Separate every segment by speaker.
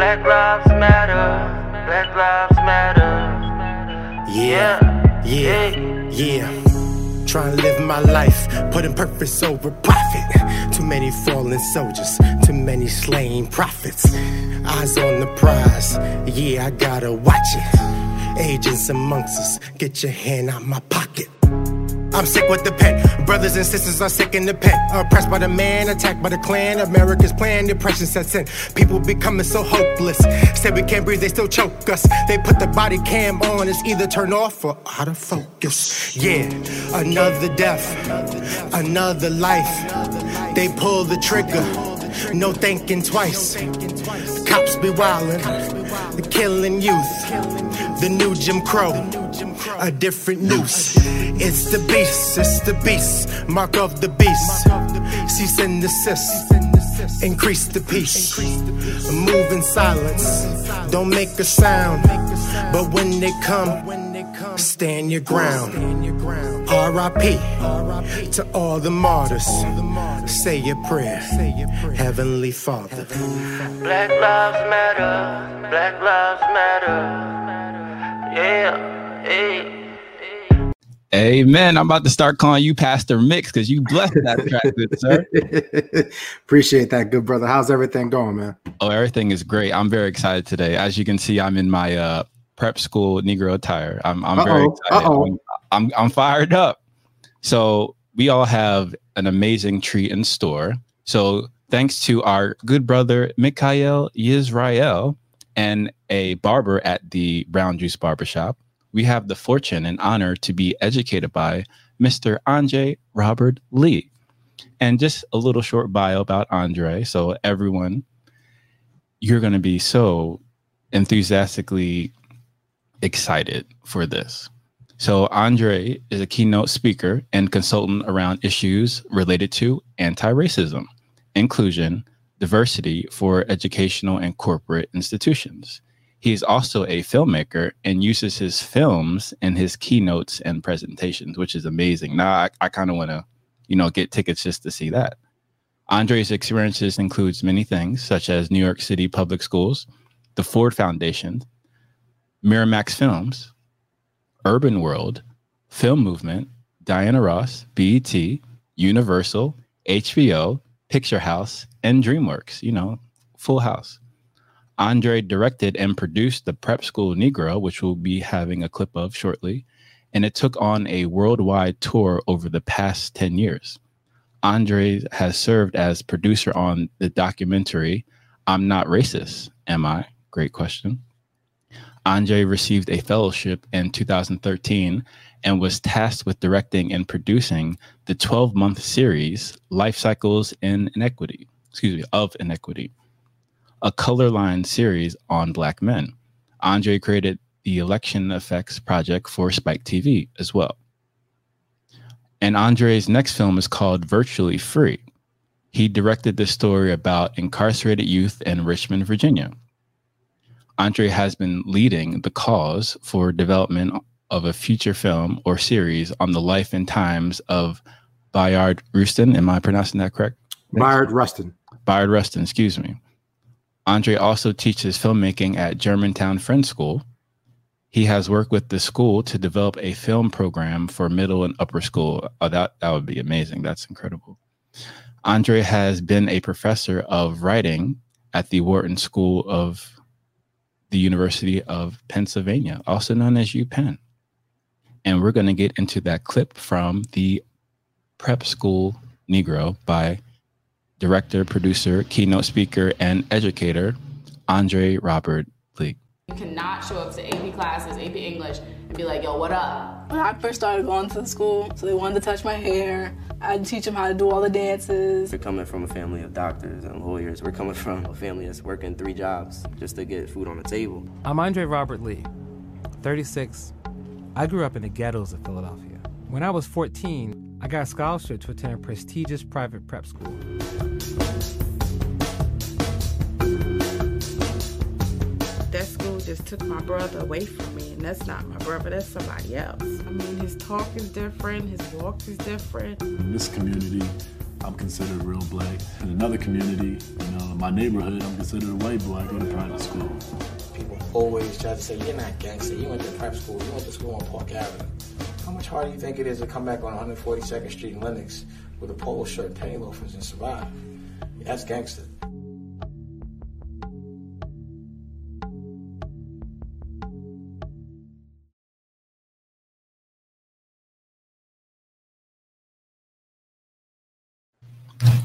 Speaker 1: Black lives matter. Black lives matter.
Speaker 2: Yeah, yeah, yeah. Trying to live my life, putting purpose over profit. Too many fallen soldiers, too many slain prophets. Eyes on the prize, yeah, I gotta watch it. Agents amongst us, get your hand out my pocket. I'm sick with the pen. Brothers and sisters are sick in the pen. Oppressed by the man, attacked by the clan. America's plan, depression sets in. People becoming so hopeless. Say we can't breathe, they still choke us. They put the body cam on, it's either turn off or out of focus. Yeah, another death, another life. They pull the trigger, no thinking twice. Cops be wildin', killing youth. The new Jim Crow, a different noose. It's the beast, it's the beast, mark of the beast. Cease and desist, increase the peace. Move in silence, don't make a sound. But when they come, stand your ground. R.I.P. to all the martyrs. Say your prayer, Heavenly Father.
Speaker 1: Black lives matter. Black lives matter. Yeah, hey.
Speaker 3: Amen. I'm about to start calling you Pastor Mix because you blessed that track, good sir.
Speaker 4: Appreciate that, good brother. How's everything going, man?
Speaker 3: Oh, everything is great. I'm very excited today. As you can see, I'm in my uh, prep school Negro attire. I'm, I'm very excited. I'm, I'm, I'm fired up. So we all have an amazing treat in store. So thanks to our good brother Mikael Yisrael and a barber at the Brown Juice Barbershop, we have the fortune and honor to be educated by Mr. Andre Robert Lee. And just a little short bio about Andre. So, everyone, you're going to be so enthusiastically excited for this. So, Andre is a keynote speaker and consultant around issues related to anti racism, inclusion, diversity for educational and corporate institutions. He's also a filmmaker and uses his films in his keynotes and presentations, which is amazing. Now I, I kind of want to, you know, get tickets just to see that. Andre's experiences includes many things, such as New York City Public Schools, the Ford Foundation, Miramax Films, Urban World, Film Movement, Diana Ross, BET, Universal, HBO, Picture House, and DreamWorks. You know, full house. Andre directed and produced the Prep School Negro, which we'll be having a clip of shortly, and it took on a worldwide tour over the past 10 years. Andre has served as producer on the documentary I'm Not Racist, Am I? Great question. Andre received a fellowship in 2013 and was tasked with directing and producing the 12 month series Life Cycles in Inequity, excuse me, of Inequity a color line series on black men. Andre created the Election Effects project for Spike TV as well. And Andre's next film is called Virtually Free. He directed the story about incarcerated youth in Richmond, Virginia. Andre has been leading the cause for development of a future film or series on the life and times of Bayard Rustin. Am I pronouncing that correct?
Speaker 4: Bayard Rustin.
Speaker 3: Bayard Rustin, excuse me. Andre also teaches filmmaking at Germantown Friends School. He has worked with the school to develop a film program for middle and upper school. Oh, that, that would be amazing. That's incredible. Andre has been a professor of writing at the Wharton School of the University of Pennsylvania, also known as UPenn. And we're going to get into that clip from the Prep School Negro by director, producer, keynote speaker, and educator, Andre Robert Lee.
Speaker 5: You cannot show up to AP classes, AP English, and be like, yo, what up?
Speaker 6: When I first started going to the school, so they wanted to touch my hair. I'd teach them how to do all the dances.
Speaker 7: We're coming from a family of doctors and lawyers. We're coming from a family that's working three jobs just to get food on the table.
Speaker 8: I'm Andre Robert Lee, 36. I grew up in the ghettos of Philadelphia. When I was 14, I got a scholarship to attend a prestigious private prep school.
Speaker 9: That school just took my brother away from me, and that's not my brother, that's somebody else. I mean, his talk is different, his walk is different.
Speaker 10: In this community, I'm considered real black. In another community, you know, in my neighborhood, I'm considered a white boy. I go to private school.
Speaker 11: People always try to say, you're not gangster. You went to prep school. You went to school on Park Avenue. How much harder do you think it is to come back on 142nd Street in Lenox with a polo shirt and penny loafers and survive? That's gangster.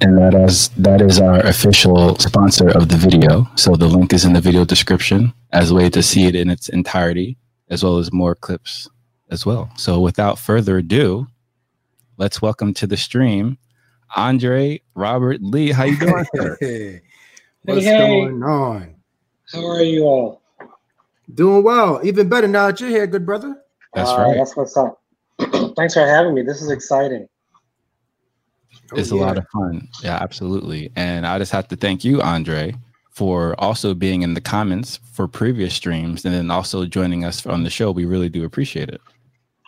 Speaker 3: And that is that is our official sponsor of the video. So the link is in the video description as a way to see it in its entirety, as well as more clips as well. So without further ado, let's welcome to the stream Andre Robert Lee. How you doing, sir?
Speaker 4: Hey, what's
Speaker 12: hey.
Speaker 4: going on?
Speaker 12: How are you all?
Speaker 4: Doing well. Even better now that you're here, good brother.
Speaker 3: That's
Speaker 12: Uh,
Speaker 3: right.
Speaker 12: That's what's up. Thanks for having me. This is exciting.
Speaker 3: it's
Speaker 4: Oh,
Speaker 3: a lot of fun. Yeah, absolutely. And I just have to thank you, Andre, for also being in the comments for previous streams and then also joining us on the show. We really do appreciate it.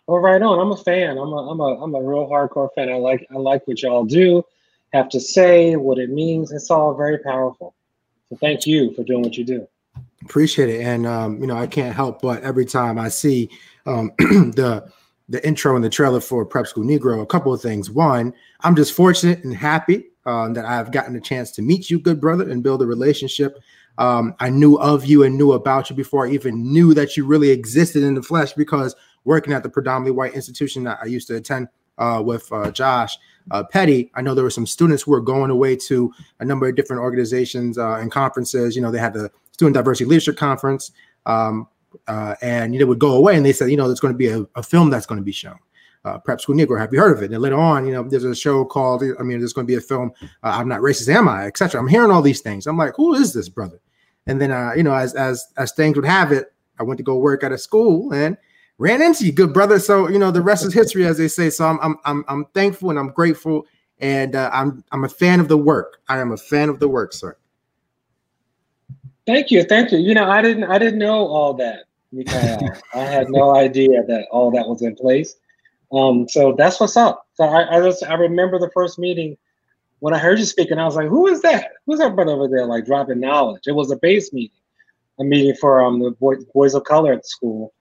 Speaker 12: Well, right on. I'm a fan. I'm a I'm a I'm a real hardcore fan. I like I like what y'all do, have to say, what it means. It's all very powerful. So thank you for doing what you do.
Speaker 4: Appreciate it. And um, you know, I can't help but every time I see um the the intro and the trailer for Prep School Negro, a couple of things. One, I'm just fortunate and happy um, that I've gotten a chance to meet you, good brother, and build a relationship. Um, I knew of you and knew about you before I even knew that you really existed in the flesh because working at the predominantly white institution that I used to attend uh, with uh, Josh uh, Petty, I know there were some students who were going away to a number of different organizations uh, and conferences. You know, they had the Student Diversity Leadership Conference, um, uh, and you know, would go away and they said, you know, there's going to be a, a film that's going to be shown. Uh, Prep School Negro, have you heard of it? And later on, you know, there's a show called, I mean, there's going to be a film, I'm Not Racist, Am I? etc. I'm hearing all these things. I'm like, who is this brother? And then, you know, as as as things would have it, I went to go work at a school and ran into you, good brother. So you know, the rest is history, as they say. So I'm I'm I'm, I'm thankful and I'm grateful, and uh, I'm I'm a fan of the work. I am a fan of the work, sir.
Speaker 12: Thank you, thank you. You know, I didn't I didn't know all that. I had no idea that all that was in place. Um, so that's what's up. So I, I just I remember the first meeting when I heard you speaking, and I was like, who is that? Who's that brother over there like dropping knowledge? It was a base meeting, a meeting for um the boy, boys of color at the school.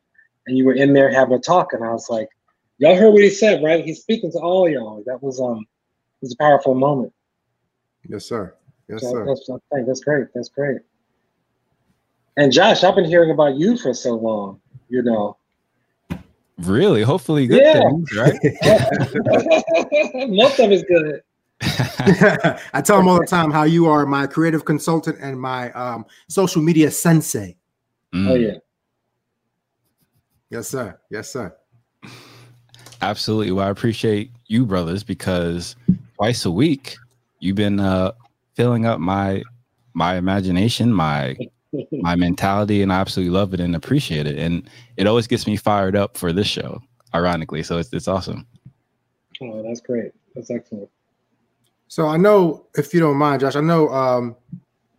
Speaker 12: And you were in there having a talk, and I was like, Y'all heard what he said, right? He's speaking to all y'all. That was um it was a powerful moment.
Speaker 4: Yes, sir. Yes,
Speaker 12: So
Speaker 4: sir.
Speaker 12: that's, that's great. That's great. And Josh, I've been hearing about you for so long. You know,
Speaker 3: Really? Hopefully good
Speaker 12: Yeah.
Speaker 3: things, right?
Speaker 12: most of it's good.
Speaker 4: I tell them all the time how you are my creative consultant and my um, social media sensei.
Speaker 12: Oh
Speaker 3: Mm,
Speaker 12: yeah.
Speaker 4: Yes, sir. Yes, sir.
Speaker 3: Absolutely. Well, I appreciate you, brothers, because twice a week you've been uh filling up my my imagination, my my mentality, and I absolutely love it and appreciate it. And it always gets me fired up for this show, ironically. So it's it's awesome.
Speaker 12: Oh, that's great. That's excellent.
Speaker 4: So I know, if you don't mind, Josh, I know um,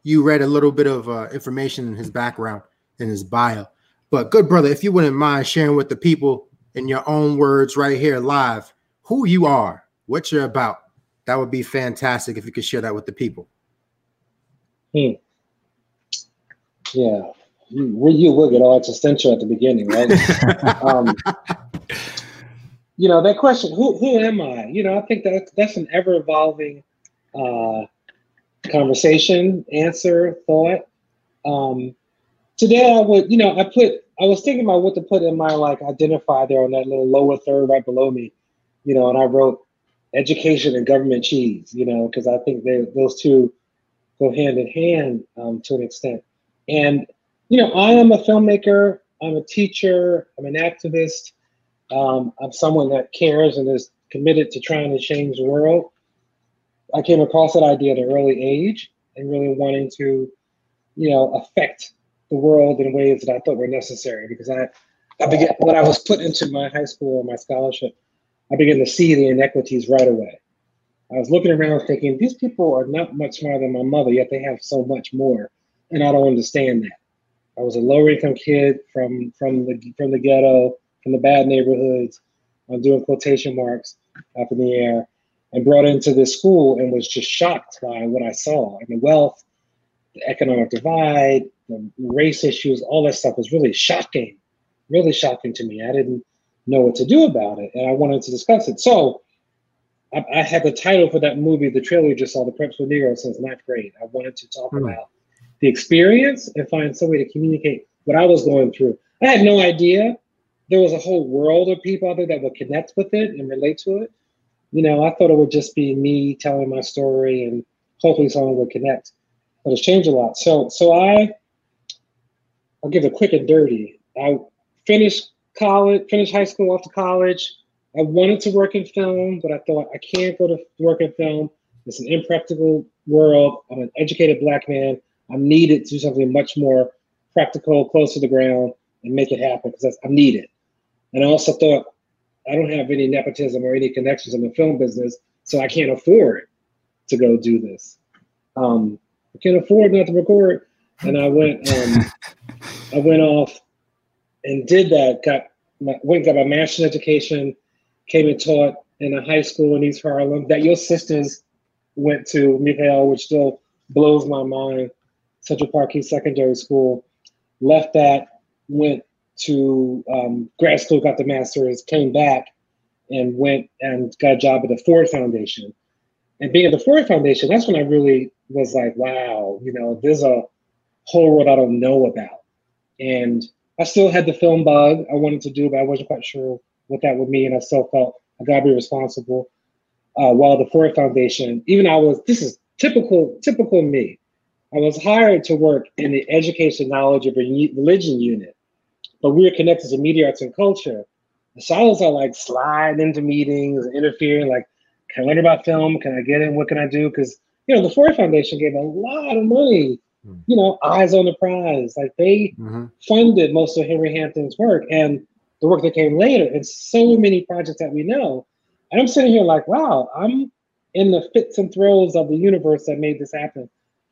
Speaker 4: you read a little bit of uh, information in his background, in his bio. But good brother, if you wouldn't mind sharing with the people in your own words right here live who you are, what you're about, that would be fantastic if you could share that with the people.
Speaker 12: Hmm. Yeah. You, you will get all existential at the beginning, right? um, you know that question. Who who am I? You know, I think that that's an ever evolving uh, conversation, answer, thought. Um, today, I would, you know, I put. I was thinking about what to put in my like identify there on that little lower third right below me, you know, and I wrote education and government cheese, you know, because I think they, those two go hand in hand um, to an extent. And you know, I am a filmmaker. I'm a teacher. I'm an activist. Um, I'm someone that cares and is committed to trying to change the world. I came across that idea at an early age and really wanting to, you know, affect the world in ways that I thought were necessary because I, I began when I was put into my high school and my scholarship, I began to see the inequities right away. I was looking around thinking these people are not much smarter than my mother, yet they have so much more, and I don't understand that. I was a lower income kid from from the from the ghetto, from the bad neighborhoods. I'm doing quotation marks up in the air, and brought into this school and was just shocked by what I saw and the wealth, the economic divide, the race issues, all that stuff was really shocking, really shocking to me. I didn't know what to do about it, and I wanted to discuss it. So I, I had the title for that movie, the trailer you just saw, The Preps School Negro, since ninth grade. I wanted to talk mm. about the experience and find some way to communicate what I was going through. I had no idea there was a whole world of people out there that would connect with it and relate to it. You know, I thought it would just be me telling my story and hopefully someone would connect. But it's changed a lot. So so I I'll give it quick and dirty. I finished college, finished high school, off to college. I wanted to work in film, but I thought I can't go to work in film. It's an impractical world. I'm an educated black man. I'm needed to do something much more practical, close to the ground, and make it happen because I'm needed. And I also thought I don't have any nepotism or any connections in the film business, so I can't afford to go do this. Um, I can't afford not to record, and I went. Um, I went off and did that. Got my, went got my master's education. Came and taught in a high school in East Harlem that your sisters went to, Mikael, which still blows my mind. Central Park East Secondary School. Left that, went to um, grad school, got the master's, came back, and went and got a job at the Ford Foundation. And being at the Ford Foundation, that's when I really was like, wow, you know, there's a whole world I don't know about. And I still had the film bug I wanted to do, but I wasn't quite sure what that would mean. I still felt I gotta be responsible. Uh, while the Ford Foundation, even I was, this is typical, typical me. I was hired to work in the education knowledge of religion unit but we are connected to media arts and culture. So I was like sliding into meetings, interfering, like, can I learn about film? Can I get in? What can I do? Because you know, the Ford Foundation gave a lot of money. Mm. You know, eyes on the prize. Like they mm-hmm. funded most of Henry Hampton's work and the work that came later, and so many projects that we know. And I'm sitting here like, wow, I'm in the fits and throes of the universe that made this happen.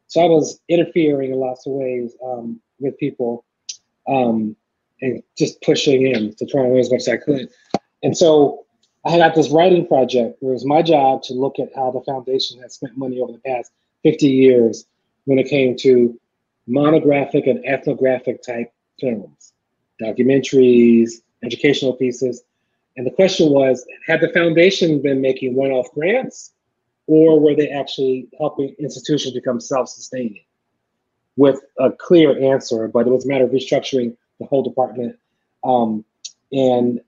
Speaker 12: So I was interfering in lots of ways um, with people. Um, and just pushing in to try and learn as much as I could. And so I had got this writing project where it was my job to look at how the foundation had spent money over the past 50 years when it came to monographic and ethnographic type films, documentaries, educational pieces. And the question was had the foundation been making one off grants or were they actually helping institutions become self sustaining? With a clear answer, but it was a matter of restructuring the whole department. Um, and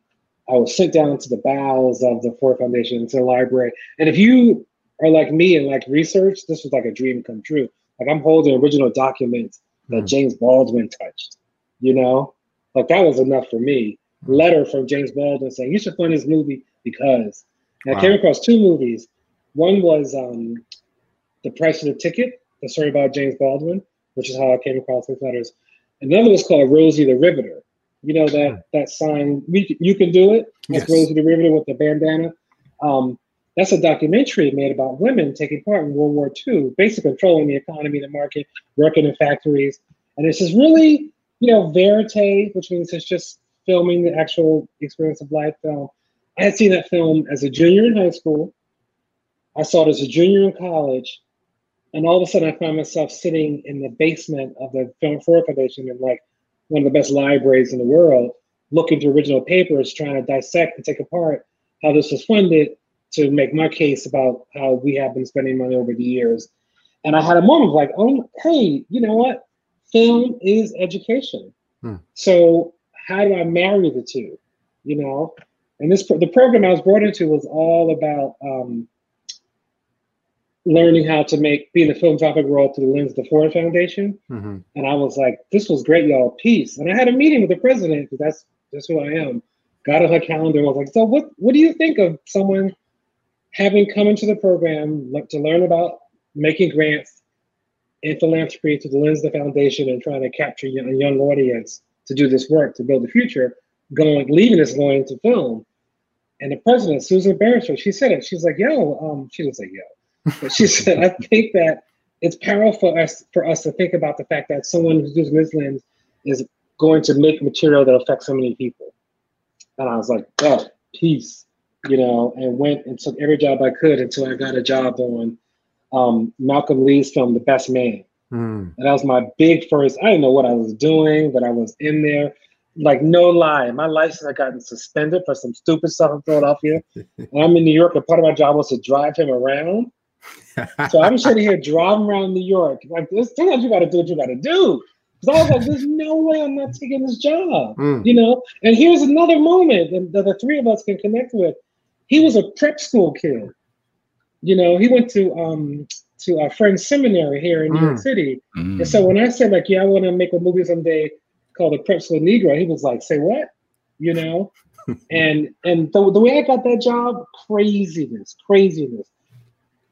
Speaker 12: I was sent down to the bowels of the Ford Foundation, into the library. And if you are like me and like research, this was like a dream come true. Like I'm holding original documents that mm. James Baldwin touched, you know? Like that was enough for me. Letter from James Baldwin saying, you should fund this movie because. And wow. I came across two movies. One was um, The Price of the Ticket, the story about James Baldwin, which is how I came across his letters. Another was called Rosie the Riveter. You know that hmm. that sign. We, you can do it. That's yes. Rosie the Riveter with the bandana. Um, that's a documentary made about women taking part in World War II, basically controlling the economy, the market, working in factories. And it's just really, you know, verite, which means it's just filming the actual experience of life film. I had seen that film as a junior in high school. I saw it as a junior in college. And all of a sudden, I found myself sitting in the basement of the Film Ford Foundation in like one of the best libraries in the world, looking through original papers, trying to dissect and take apart how this was funded to make my case about how we have been spending money over the years. And I had a moment of like, oh, hey, you know what? Film is education. Hmm. So how do I marry the two? You know, and this the program I was brought into was all about um, learning how to make be in the philanthropic world through the lens of the Ford Foundation. Mm-hmm. And I was like, this was great, y'all. Peace. And I had a meeting with the president because that's that's who I am. Got on her calendar and was like, so what what do you think of someone having come into the program to learn about making grants in philanthropy through the lens of the foundation and trying to capture a young audience to do this work to build the future, going leaving this going into film. And the president, Susan Berresford, she said it. She's like, yo, um, she didn't say yo but she said, I think that it's powerful for us for us to think about the fact that someone who's using this lens is going to make material that affects so many people. And I was like, oh, peace. You know, and went and took every job I could until I got a job on um, Malcolm Lee's film, The Best Man.
Speaker 4: Mm.
Speaker 12: And that was my big first. I didn't know what I was doing, but I was in there. Like no lie, my license had gotten suspended for some stupid stuff in Philadelphia. and I'm in New York, and part of my job was to drive him around. so I'm sitting here driving around New York. Like this, sometimes you got to do what you got to do. Because I was like, "There's no way I'm not taking this job,"
Speaker 4: Mm.
Speaker 12: you know. And here's another moment that, that the three of us can connect with. He was a prep school kid. You know, he went to um to our Friends Seminary here in New York
Speaker 4: Mm.
Speaker 12: City. And so when I said like, yeah, I want to make a movie someday called The Prep School Negro, he was like, say what? You know? and and the, the way I got that job, craziness, craziness.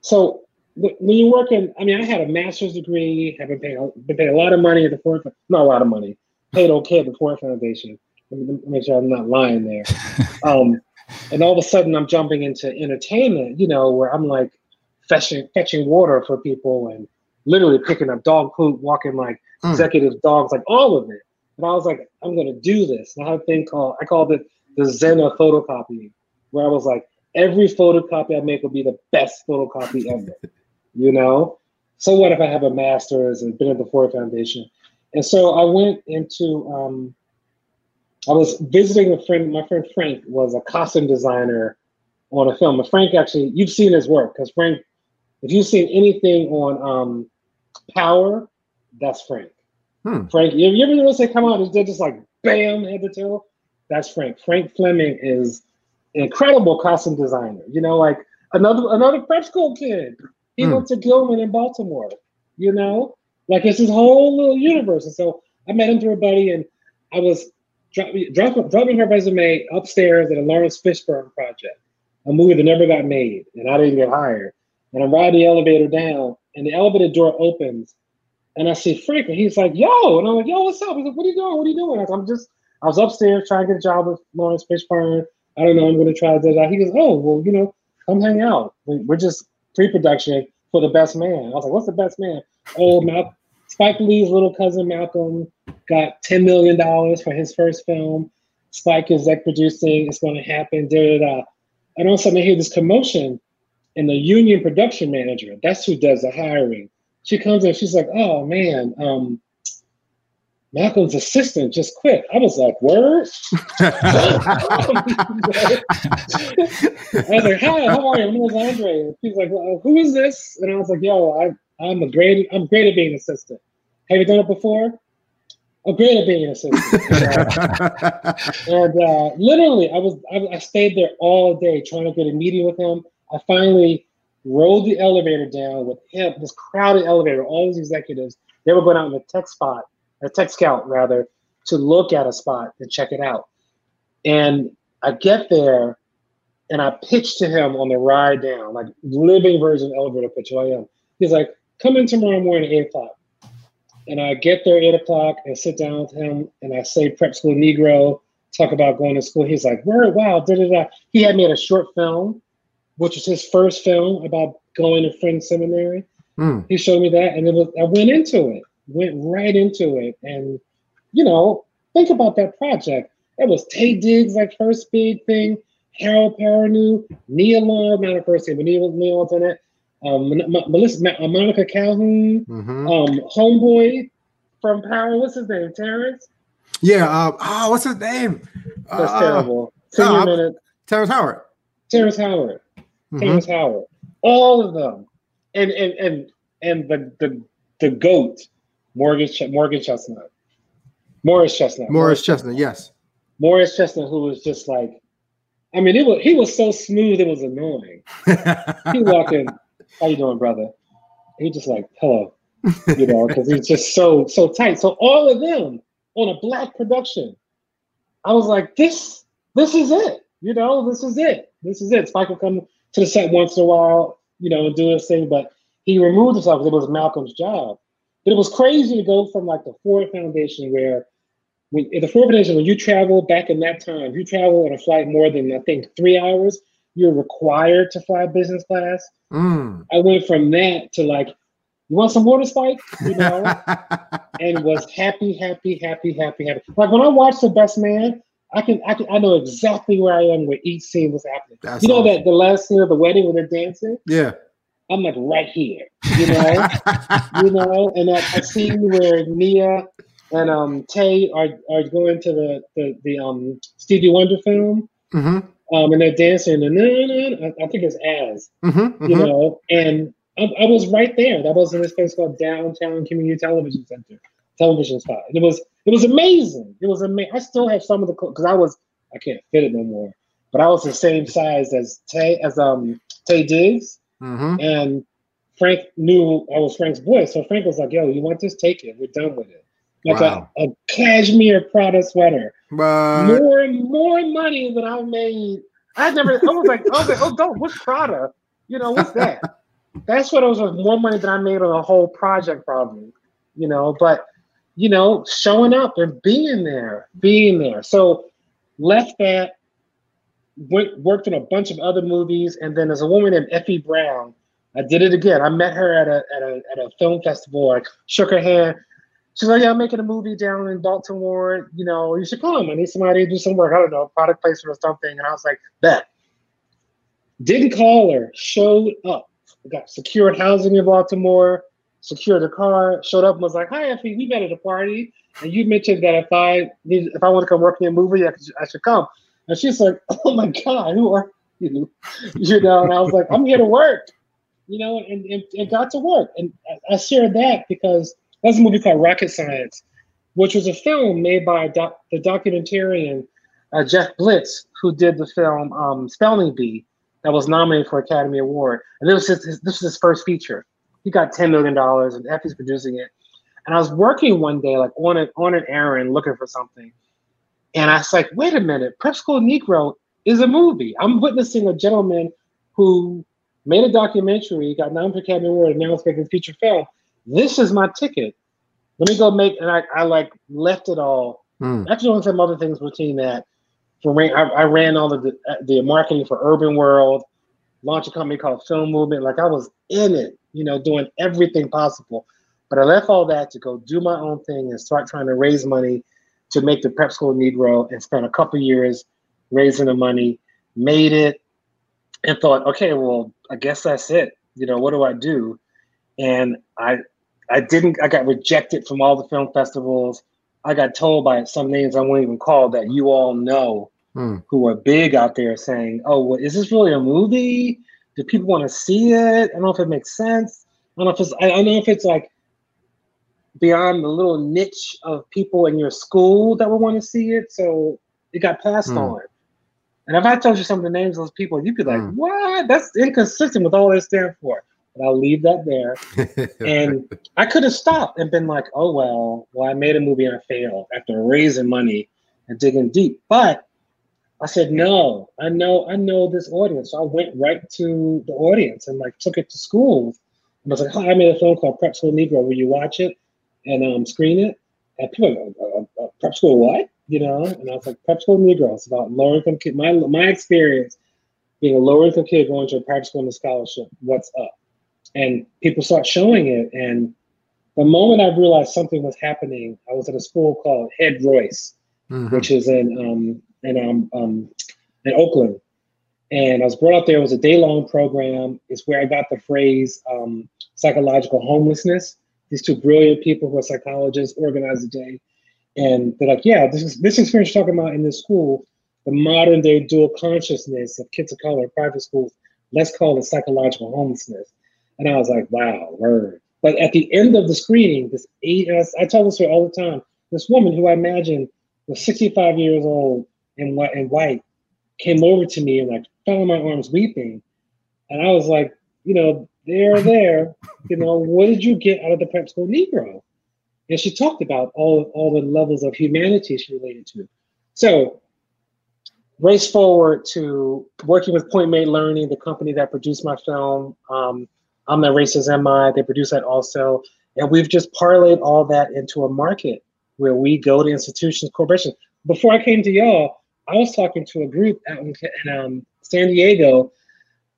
Speaker 12: So when you're working, I mean, I had a master's degree, have been paying, been paying a lot of money at the Ford, not a lot of money, paid okay at the Ford Foundation. Let me, let me make sure I'm not lying there. um, and all of a sudden, I'm jumping into entertainment, you know, where I'm like fetching fetching water for people and literally picking up dog poop, walking like
Speaker 4: Mm.
Speaker 12: executive dogs, like all of it. And I was like, I'm gonna do this. And I had a thing called I called it the Zen of photocopying, where I was like, every photocopy I make will be the best photocopy ever. you know? So what if I have a master's and been at the Ford Foundation? And so I went into um, I was visiting a friend, my friend Frank was a costume designer on a film. And Frank actually, you've seen his work because Frank, if you've seen anything on um, Power, that's Frank.
Speaker 4: Hmm.
Speaker 12: Frank, you, you ever notice they come out and they're just like bam head to toe? That's Frank. Frank Fleming is an incredible costume designer. You know, like another another prep school kid. He
Speaker 4: Hmm.
Speaker 12: went to Gilman in Baltimore. You know, like it's his whole little universe. And so I met him through a buddy, and I was dro- drop, dropping her resume upstairs at a Laurence Fishburne project, a movie that never got made, and I didn't get hired. And I'm riding the elevator down, and the elevator door opens, and I see Frank, and he's like, "Yo," and I'm like, "Yo, what's up?" He's like, "What are you doing? What are you doing?" I'm just, I was upstairs trying to get a job with Laurence Fishburne. I don't know. I'm going to try to do that. He goes, "Oh, well, you know, come hang out. We- We're just pre-production for the best man." I was like, "What's the best man?" Oh, Mal- Spike Lee's little cousin Malcolm got ten million dollars for his first film. Spike is like producing. It's going to happen. Da da da. And all of a sudden, I hear this commotion, and the union production manager, that's who does the hiring. She comes in. She's like, "Oh man, um, Malcolm's assistant just quit." I was like, "Word." I was like, "Hi, how are you? My name is Andre." And She's like, well, "Who is this?" And I was like, "Yo, I, I'm a great. I'm great at being an assistant. Have you done it before?" I'm great at being an assistant. and uh, literally, I was I, I stayed there all day trying to get a meeting with him. I finally rode the elevator down with him, this crowded elevator, all these executives. They were going out in a tech spot, a tech scout rather, to look at a spot and check it out. And I get there and I pitch to him on the ride down, like living version elevator pitch. who I am. He's like, come in tomorrow morning at eight o'clock. And I get there at eight o'clock and sit down with him and I say prep school Negro, talk about going to school. He's like, word, wow, da da da. He had made a short film, which was his first film about going to Friends Seminary.
Speaker 4: Hmm.
Speaker 12: He showed me that, and it was, I went into it, went right into it, and you know, think about that project. It was Taye Diggs, like first big thing. Harold Perrineau, Neil Long, not a first name, but Nia Long's in it. Um, Melissa, Ma- Monica Calhoun,
Speaker 4: Mhm.
Speaker 12: um, Homeboy from Power. What's his name? Terrence.
Speaker 4: Yeah. Uh, oh, what's his name?
Speaker 12: That's
Speaker 4: Uh,
Speaker 12: terrible.
Speaker 4: no,
Speaker 12: Senior
Speaker 4: Terrence Howard.
Speaker 12: Terrence Howard.
Speaker 4: Mhm.
Speaker 12: Terrence Howard. All of them. And and and and the the the goat, Morgan Ch- Morgan Chestnut. Morris Chestnut.
Speaker 4: Morris Chestnut. Yes.
Speaker 12: Morris Chestnut, who was just like, I mean, it was he was so smooth, it was annoying. he walked in, how you doing, brother? He just like, hello, you know, because he's just so so tight. So all of them on a black production, I was like, this this is it, you know, this is it, this is it. Spike will come to the set once in a while, you know, and do his thing, but he removed himself because it was Malcolm's job. But it was crazy to go from like the Ford Foundation where when the Ford Foundation, when you travel back in that time, you travel on a flight more than I think three hours, you're required to fly business class.
Speaker 4: Mm.
Speaker 12: I went from that to like, you want some water spike? You know, and was happy, happy, happy, happy, happy. Like when I watched The Best Man, I can, I can, I know exactly where I am where each scene was happening. That's you know awesome. that the last scene of the wedding when they're dancing.
Speaker 4: Yeah.
Speaker 12: I'm like right here, you know, you know, and that, that scene where Nia and um Taye are are going to the the, the um Stevie Wonder film.
Speaker 4: Mm-hmm.
Speaker 12: Um, and they're dancing, and I think it's as
Speaker 4: mm-hmm,
Speaker 12: you mm-hmm. know, and I, I, was right there. That was in this place called Downtown Community Television Center, television spot. And it was it was amazing. It was amazing. I still have some of the clothes because I was I can't fit it no more, but I was the same size as Taye as um Taye Diggs,
Speaker 4: mm-hmm.
Speaker 12: and Frank knew I was Frank's boy, so Frank was like, "Yo, you want this? Take it. We're done with it." Like wow. a, a cashmere Prada sweater.
Speaker 4: But...
Speaker 12: More more money than I made. I never. I was like, was like, oh, don't. What's Prada? You know, what's that? That's what it was. More money than I made on a whole project, probably. You know, but you know, showing up and being there, being there. So left that. Went, worked in a bunch of other movies, and then there's a woman named Effie Brown. I did it again. I met her at a at a at a film festival. I shook her hand she's like, yeah, I'm making a movie down in Baltimore. You know, you should come. I need somebody to do some work. I don't know, product placement or something. And I was like, bet. Didn't call her, showed up. Got secured housing in Baltimore, secured a car, showed up and was like, hi, Effie, we met at a party. And you mentioned that if I need, if I want to come work in a movie, I, could, I should come. And she's like, oh my God, who are you? You know, and I was like, I'm here to work, you know, and, and, and got to work. And I shared that because that's a movie called Rocket Science, which was a film made by the documentarian uh, Jeff Blitz, who did the film um, Spelling Bee, that was nominated for Academy Award. And this was his, this was his first feature. He got ten million dollars, and Effie's producing it. And I was working one day, like on an on an errand, looking for something, and I was like, "Wait a minute, Prep School Negro is a movie. I'm witnessing a gentleman who made a documentary, got nominated for Academy Award, and now it's making a feature film this is my ticket. Let me go make, and I, I like left it all.
Speaker 4: Mm.
Speaker 12: After doing some other things between that, for I, I ran all of the, the marketing for Urban World, launched a company called Film Movement. Like I was in it, you know, doing everything possible. But I left all that to go do my own thing and start trying to raise money to make the prep school Negro and spent a couple years raising the money, made it, and thought, okay, well, I guess that's it. You know, what do I do? And I I didn't. I got rejected from all the film festivals. I got told by some names I won't even call that you all know
Speaker 4: hmm.
Speaker 12: who are big out there saying, "Oh, well, is this really a movie? Do people want to see it? I don't know if it makes sense. I don't know if it's. I don't know if it's like beyond the little niche of people in your school that would want to see it. So it got passed hmm. on. And if I told you some of the names of those people, you'd be like, hmm. "What? That's inconsistent with all they stand for." But I'll leave that there. and I could have stopped and been like, oh, well, well, I made a movie and I failed after raising money and digging deep. But I said, no, I know, I know this audience. So I went right to the audience and like took it to schools. And I was like, hi, I made a film called Prep School Negro. Will you watch it and um, screen it? And people go, uh, uh, Prep School what? You know? And I was like, Prep School Negro. It's about lower income kid. My, my experience being a lower income kid going to a private school and a scholarship. What's up? And people start showing it. And the moment I realized something was happening, I was at a school called Head Royce, mm-hmm. which is in um, in um, um, in Oakland. And I was brought up there. It was a day long program. It's where I got the phrase um, psychological homelessness. These two brilliant people who are psychologists organized a day, and they're like, "Yeah, this is this experience you're talking about in this school, the modern day dual consciousness of kids of color in private schools. Let's call it psychological homelessness." And I was like, wow, word. But at the end of the screening, this eight, I tell this story all the time. This woman who I imagine was 65 years old and white, and white came over to me and like fell in my arms weeping. And I was like, you know, there, there, you know, what did you get out of the prep school Negro? And she talked about all, all the levels of humanity she related to. So race forward to working with Point Made Learning, the company that produced my film. Um, I'm Not Racist, Am I. They produce that also. And we've just parlayed all that into a market where we go to institutions, corporations. Before I came to y'all, I was talking to a group out in, in um, San Diego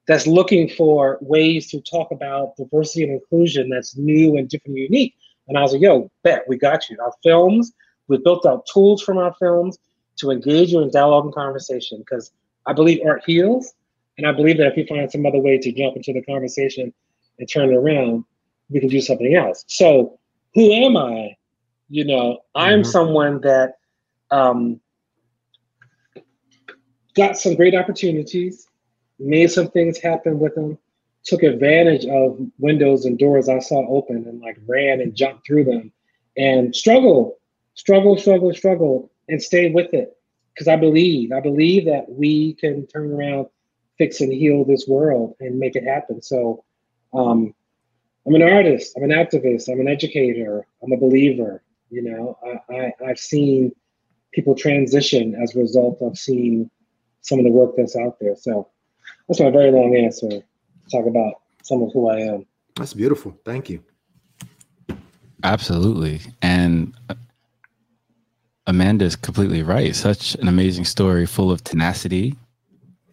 Speaker 12: that's looking for ways to talk about diversity and inclusion that's new and different and unique. And I was like, yo, bet, we got you. Our films, we built out tools from our films. to engage you in dialogue and conversation because I believe art heals. And I believe that if we find some other way to jump into the conversation and turn it around, we can do something else. So, who am I? You know, I'm mm-hmm. someone that um, got some great opportunities, made some things happen with them, took advantage of windows and doors I saw open and like ran and jumped through them and struggled, struggle, struggle, struggle, and stayed with it. Because I believe, I believe that we can turn around, fix and heal this world and make it happen. So um, I'm an artist, I'm an activist, I'm an educator, I'm a believer. You know, I, I, I've seen people transition as a result of seeing some of the work that's out there. So that's my very long answer talk about some of who I am.
Speaker 4: That's beautiful. Thank you.
Speaker 3: Absolutely. And uh, Amanda is completely right. Such an amazing story full of tenacity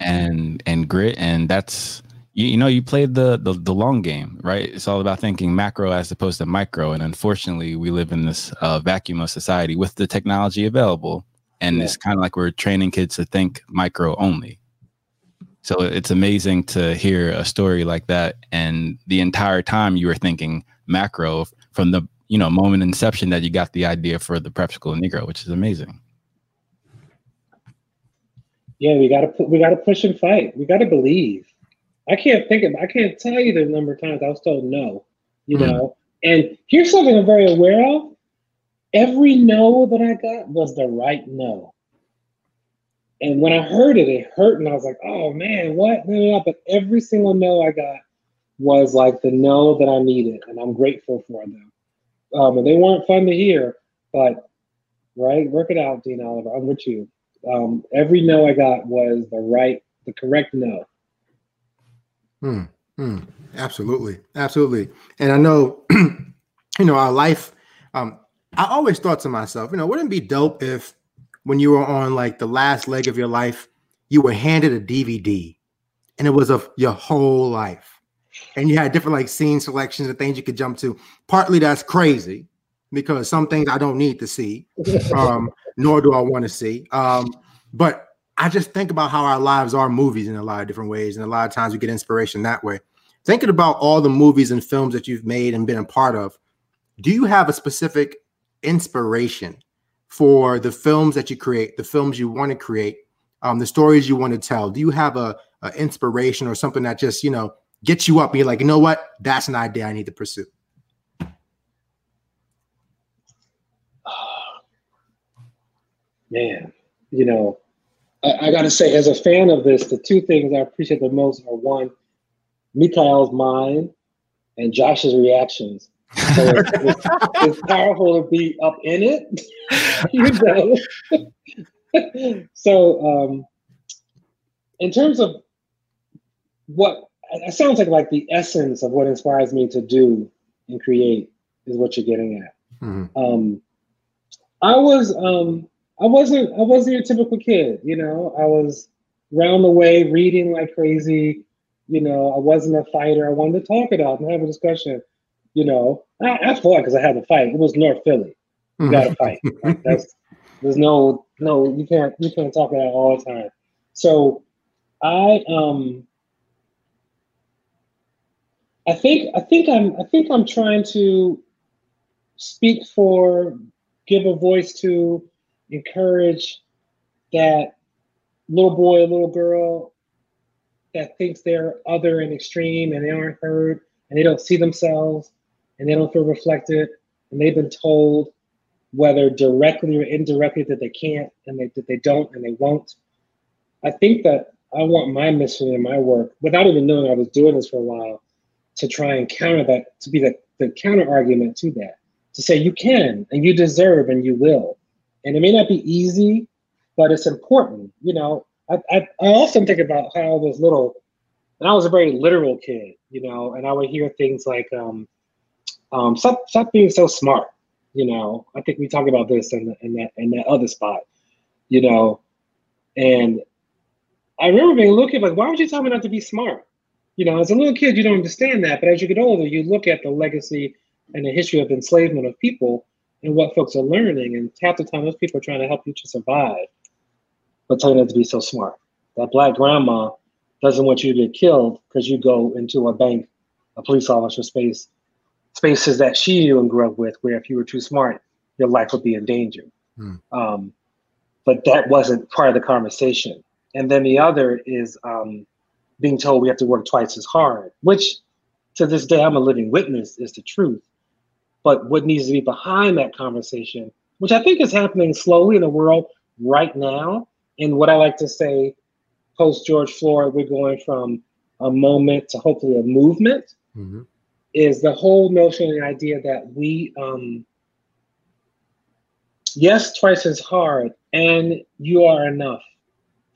Speaker 3: and and grit and that's you, you know you played the, the, the long game right it's all about thinking macro as opposed to micro and unfortunately we live in this uh, vacuum of society with the technology available and yeah. it's kind of like we're training kids to think micro only so it's amazing to hear a story like that, and the entire time you were thinking macro from the you know moment inception that you got the idea for the prep school Negro, which is amazing.
Speaker 12: Yeah, we gotta put, we gotta push and fight. We gotta believe. I can't think of I can't tell you the number of times I was told no, you mm know. And here's something I'm very aware of. Every no that I got was the right no. And when I heard it, it hurt, and I was like, "Oh man, what?" But every single no I got was like the no that I needed, and I'm grateful for them. Um, and they weren't fun to hear, but right, work it out, Dean Oliver. I'm with you. Um, every no I got was the right, the correct no.
Speaker 4: Hmm. Hmm. Absolutely. Absolutely. And I know, you know, our life. Um, I always thought to myself, you know, wouldn't it be dope if when you were on like the last leg of your life, you were handed a DVD and it was of your whole life. And you had different like scene selections and things you could jump to. Partly that's crazy because some things I don't need to see, um, nor do I want to see. Um, but I just think about how our lives are movies in a lot of different ways. And a lot of times we get inspiration that way. Thinking about all the movies and films that you've made and been a part of, do you have a specific inspiration for the films that you create, the films you want to create, um, the stories you want to tell? Do you have a, a, inspiration or something that just you know gets you up and you're like, you know what, that's an idea I need to pursue?
Speaker 12: Man, you know, I, I got to say, as a fan of this, the two things I appreciate the most are one, Mikael's mind and Josh's reactions. So it's, it's, it's, powerful to be up in it, you know. so, um, in terms of what it sounds like, like the essence of what inspires me to do and create is what you're getting at. Mm-hmm. Um, I was, um, I wasn't, I wasn't your typical kid. You know, I was round the way reading like crazy. You know, I wasn't a fighter. I wanted to talk it out and have a discussion you know, I, I fought because I had to fight. It was North Philly. You got to fight. that's there's no no you can't you can't talk about all the time. So I um I think I think I'm I think I'm trying to speak for, give a voice to, encourage that little boy, little girl that thinks they're other and extreme and they aren't heard and they don't see themselves and they don't feel reflected and they've been told whether directly or indirectly that they can't and they, that they don't and they won't. I think that I want my mission and my work, without even knowing I was doing this for a while, to try and counter that, to be the, the counter argument to that, to say you can and you deserve and you will. And it may not be easy, but it's important. You know, I, I, I often think about how I was little, and I was a very literal kid, you know, and I would hear things like, um, um, stop stop being so smart. You know, I think we talk about this in, in that in that other spot. You know, and I remember being kid like, why would you tell me not to be smart? You know, as a little kid, you don't understand that, but as you get older, you look at the legacy and the history of enslavement of people and what folks are learning, and half the time those people are trying to help you to survive. but telling pretending to be so smart. That black grandma doesn't want you to get killed because you go into a bank, a police officer space, spaces that she knew and grew up with, where if you were too smart, your life would be in danger.
Speaker 4: Hmm.
Speaker 12: Um, but that wasn't part of the conversation. And then the other is um, being told we have to work twice as hard, which to this day I'm a living witness is the truth. But what needs to be behind that conversation, which I think is happening slowly in the world right now, and what I like to say, post George Floyd, we're going from a moment to hopefully a movement,
Speaker 4: Mm-hmm.
Speaker 12: is the whole notion and idea that we, um, yes, twice as hard, and you are enough.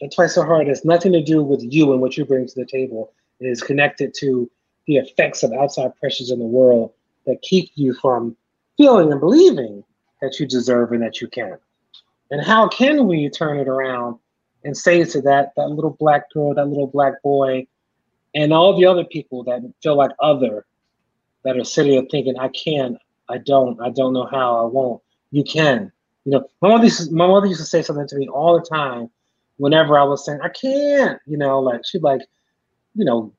Speaker 12: And twice as hard has nothing to do with you and what you bring to the table. It is connected to the effects of outside pressures in the world that keep you from feeling and believing that you deserve and that you can. And how can we turn it around and say to that that little black girl, that little black boy, and all the other people that feel like other, that are sitting there thinking, I can't," I don't, I don't know how, I won't. You can. You know, my mother used to, my mother used to say something to me all the time whenever I was saying, I can't, you know, like she'd like, you know,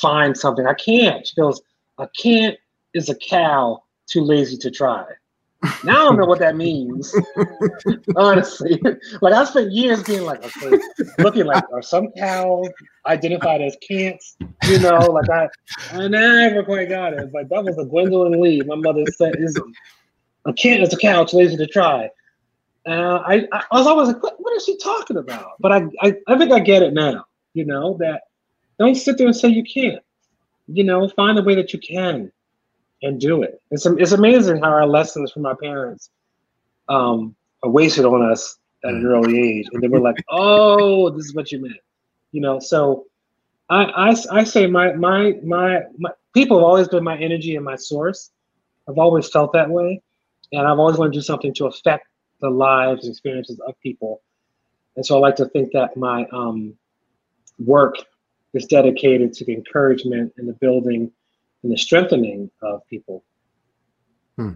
Speaker 12: find something. I can't. She goes, I can't is a cow too lazy to try. Now I don't know what that means. Honestly, like I spent years being like, okay, looking like are some cows identified as can'ts? You know, like I, I never quite got it. But that was a Gwendolyn Lee. My mother said, "Is a can't is a cow too lazy to try." Uh, I, I was always like, what, what is she talking about? But I, I, I think I get it now. You know that don't sit there and say you can't. You know, find a way that you can and do it. It's it's amazing how our lessons from our parents um, are wasted on us at an early age, and then we're like, "Oh, this is what you meant," you know. So, I I, I say my, my my my people have always been my energy and my source. I've always felt that way, and I've always wanted to do something to affect the lives and experiences of people. And so I like to think that my um, work is dedicated to the encouragement and the building and the strengthening of people. Hmm.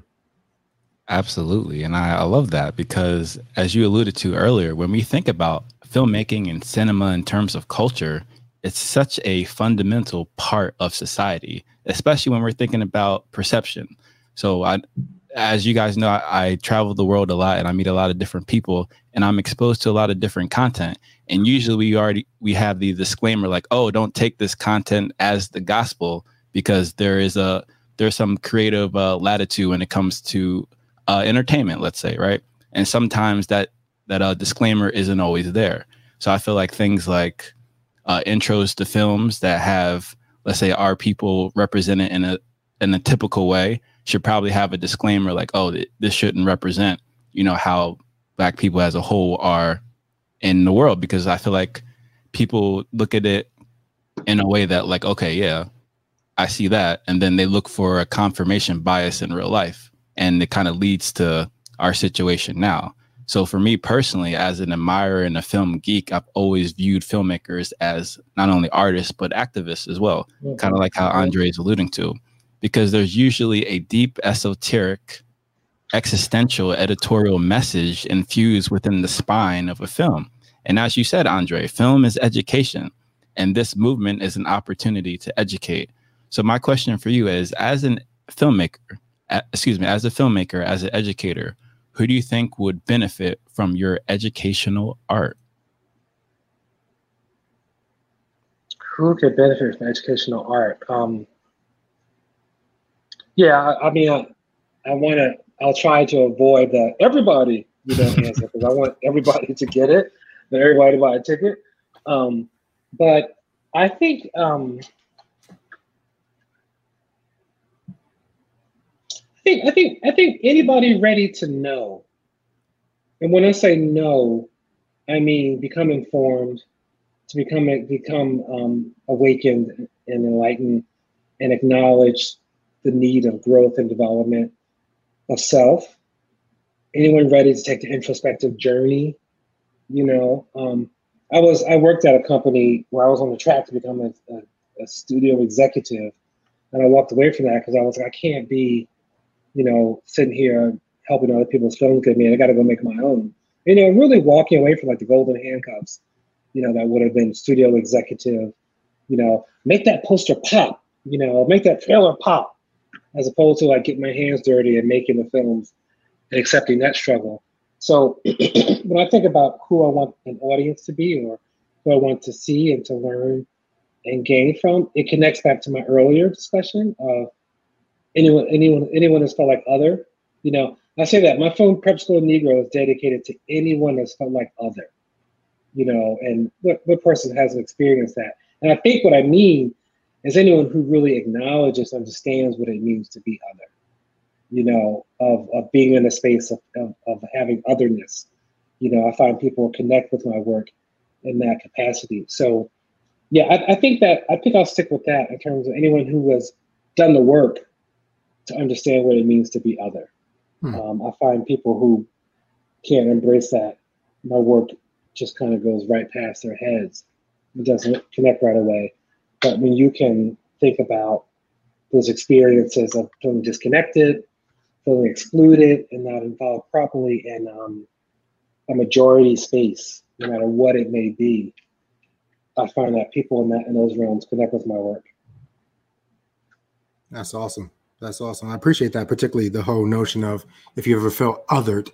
Speaker 3: Absolutely. And I, I love that because, as you alluded to earlier, when we think about filmmaking and cinema in terms of culture, it's such a fundamental part of society, especially when we're thinking about perception. So, I, as you guys know, I, I travel the world a lot and I meet a lot of different people and I'm exposed to a lot of different content. And usually we already we have the disclaimer like, oh, don't take this content as the gospel because there is a there's some creative uh, latitude when it comes to uh, entertainment, let's say, right? And sometimes that that uh, disclaimer isn't always there. So I feel like things like uh, intros to films that have, let's say, our people represented in a in a typical way should probably have a disclaimer like, oh, th- this shouldn't represent, you know, how black people as a whole are in the world because I feel like people look at it in a way that like, okay, yeah, I see that, and then they look for a confirmation bias in real life, and it kind of leads to our situation now. So for me personally, as an admirer and a film geek, I've always viewed filmmakers as not only artists but activists as well, kind of like how Andre is alluding to, because there's usually a deep esoteric existential editorial message infused within the spine of a film. And as you said, Andre, film is education, and this movement is an opportunity to educate. So, my question for you is as an filmmaker, excuse me, as a filmmaker, as an educator, who do you think would benefit from your educational art?
Speaker 12: Who could benefit from educational art? Um, yeah, I, I mean, I, I want to. I'll try to avoid the everybody you know answer because I want everybody to get it, and everybody to buy a ticket. Um, but I think um, think I think I think anybody ready to know, and when I say know, I mean become informed, to become become um, awakened and enlightened, and acknowledge the need of growth and development of self. Anyone ready to take the introspective journey? You know, um, I was I worked at a company where I was on the track to become a, a, a studio executive, and I walked away from that because I was like, I can't be, you know, sitting here helping other people's films get made. I got to go make my own. you know, really walking away from like the golden handcuffs, you know, that would have been studio executive, you know, make that poster pop, you know, make that trailer pop, as opposed to like getting my hands dirty and making the films and accepting that struggle. So when I think about who I want an audience to be or who I want to see and to learn and gain from, it connects back to my earlier discussion of anyone, anyone, anyone that's felt like other. You know, I say that my film Prep School Negro is dedicated to anyone that's felt like other. You know, and what, what person hasn't experienced that? And I think what I mean is anyone who really acknowledges, understands what it means to be other you know, of, of being in a space of, of, of having otherness. You know, I find people connect with my work in that capacity. So, yeah, I, I think that I think I'll stick with that in terms of anyone who has done the work to understand what it means to be other. Hmm. Um, I find people who can't embrace that, my work just kind of goes right past their heads. It doesn't connect right away. But when you can think about those experiences of feeling disconnected, feeling excluded and not involved properly in um, a majority space, no matter what it may be. I find that people in that in those realms connect with my work.
Speaker 4: That's awesome. That's awesome. I appreciate that, particularly the whole notion of if you ever felt othered.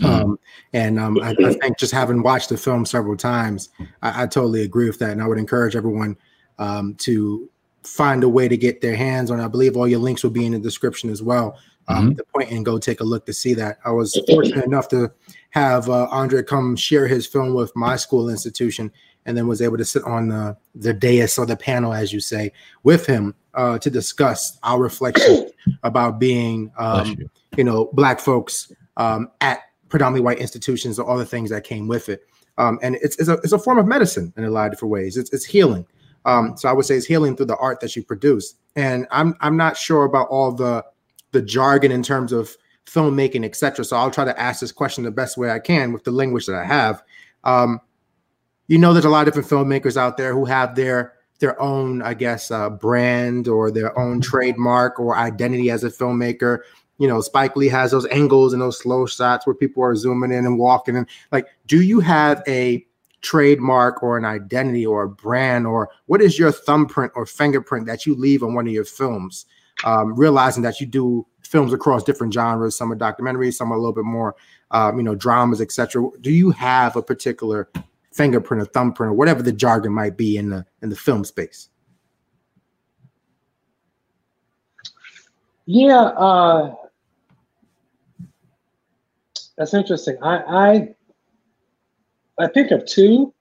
Speaker 4: Mm-hmm. Um, and um, I, I, think just having watched the film several times, I, I, totally agree with that. And I would encourage everyone um, to find a way to get their hands on. I believe all your links will be in the description as well um, mm-hmm. the point and go take a look to see that. I was fortunate enough to have uh, Andre come share his film with my school institution, and then was able to sit on the the dais or the panel, as you say, with him uh, to discuss our reflection about being, um, you. you. know, black folks um, at predominantly white institutions, or all the things that came with it. Um, and it's, it's a it's a form of medicine in a lot of different ways. It's it's healing. Um, so I would say it's healing through the art that you produce. And I'm I'm not sure about all the the jargon in terms of filmmaking, etc. So I'll try to ask this question the best way I can with the language that I have. Um, you know, there's a lot of different filmmakers out there who have their their own, I guess, uh, brand or their own trademark or identity as a filmmaker. You know, Spike Lee has those angles and those slow shots where people are zooming in and walking And Like, do you have a trademark or an identity or a brand or what is your thumbprint or fingerprint that you leave on one of your films? um, realizing that you do films across different genres. Some are documentaries, some are a little bit more, um, you know, dramas, etc. Do you have a particular fingerprint or thumbprint or whatever the jargon might be in the in the film space?
Speaker 12: Yeah, uh, that's interesting. I, I I think of two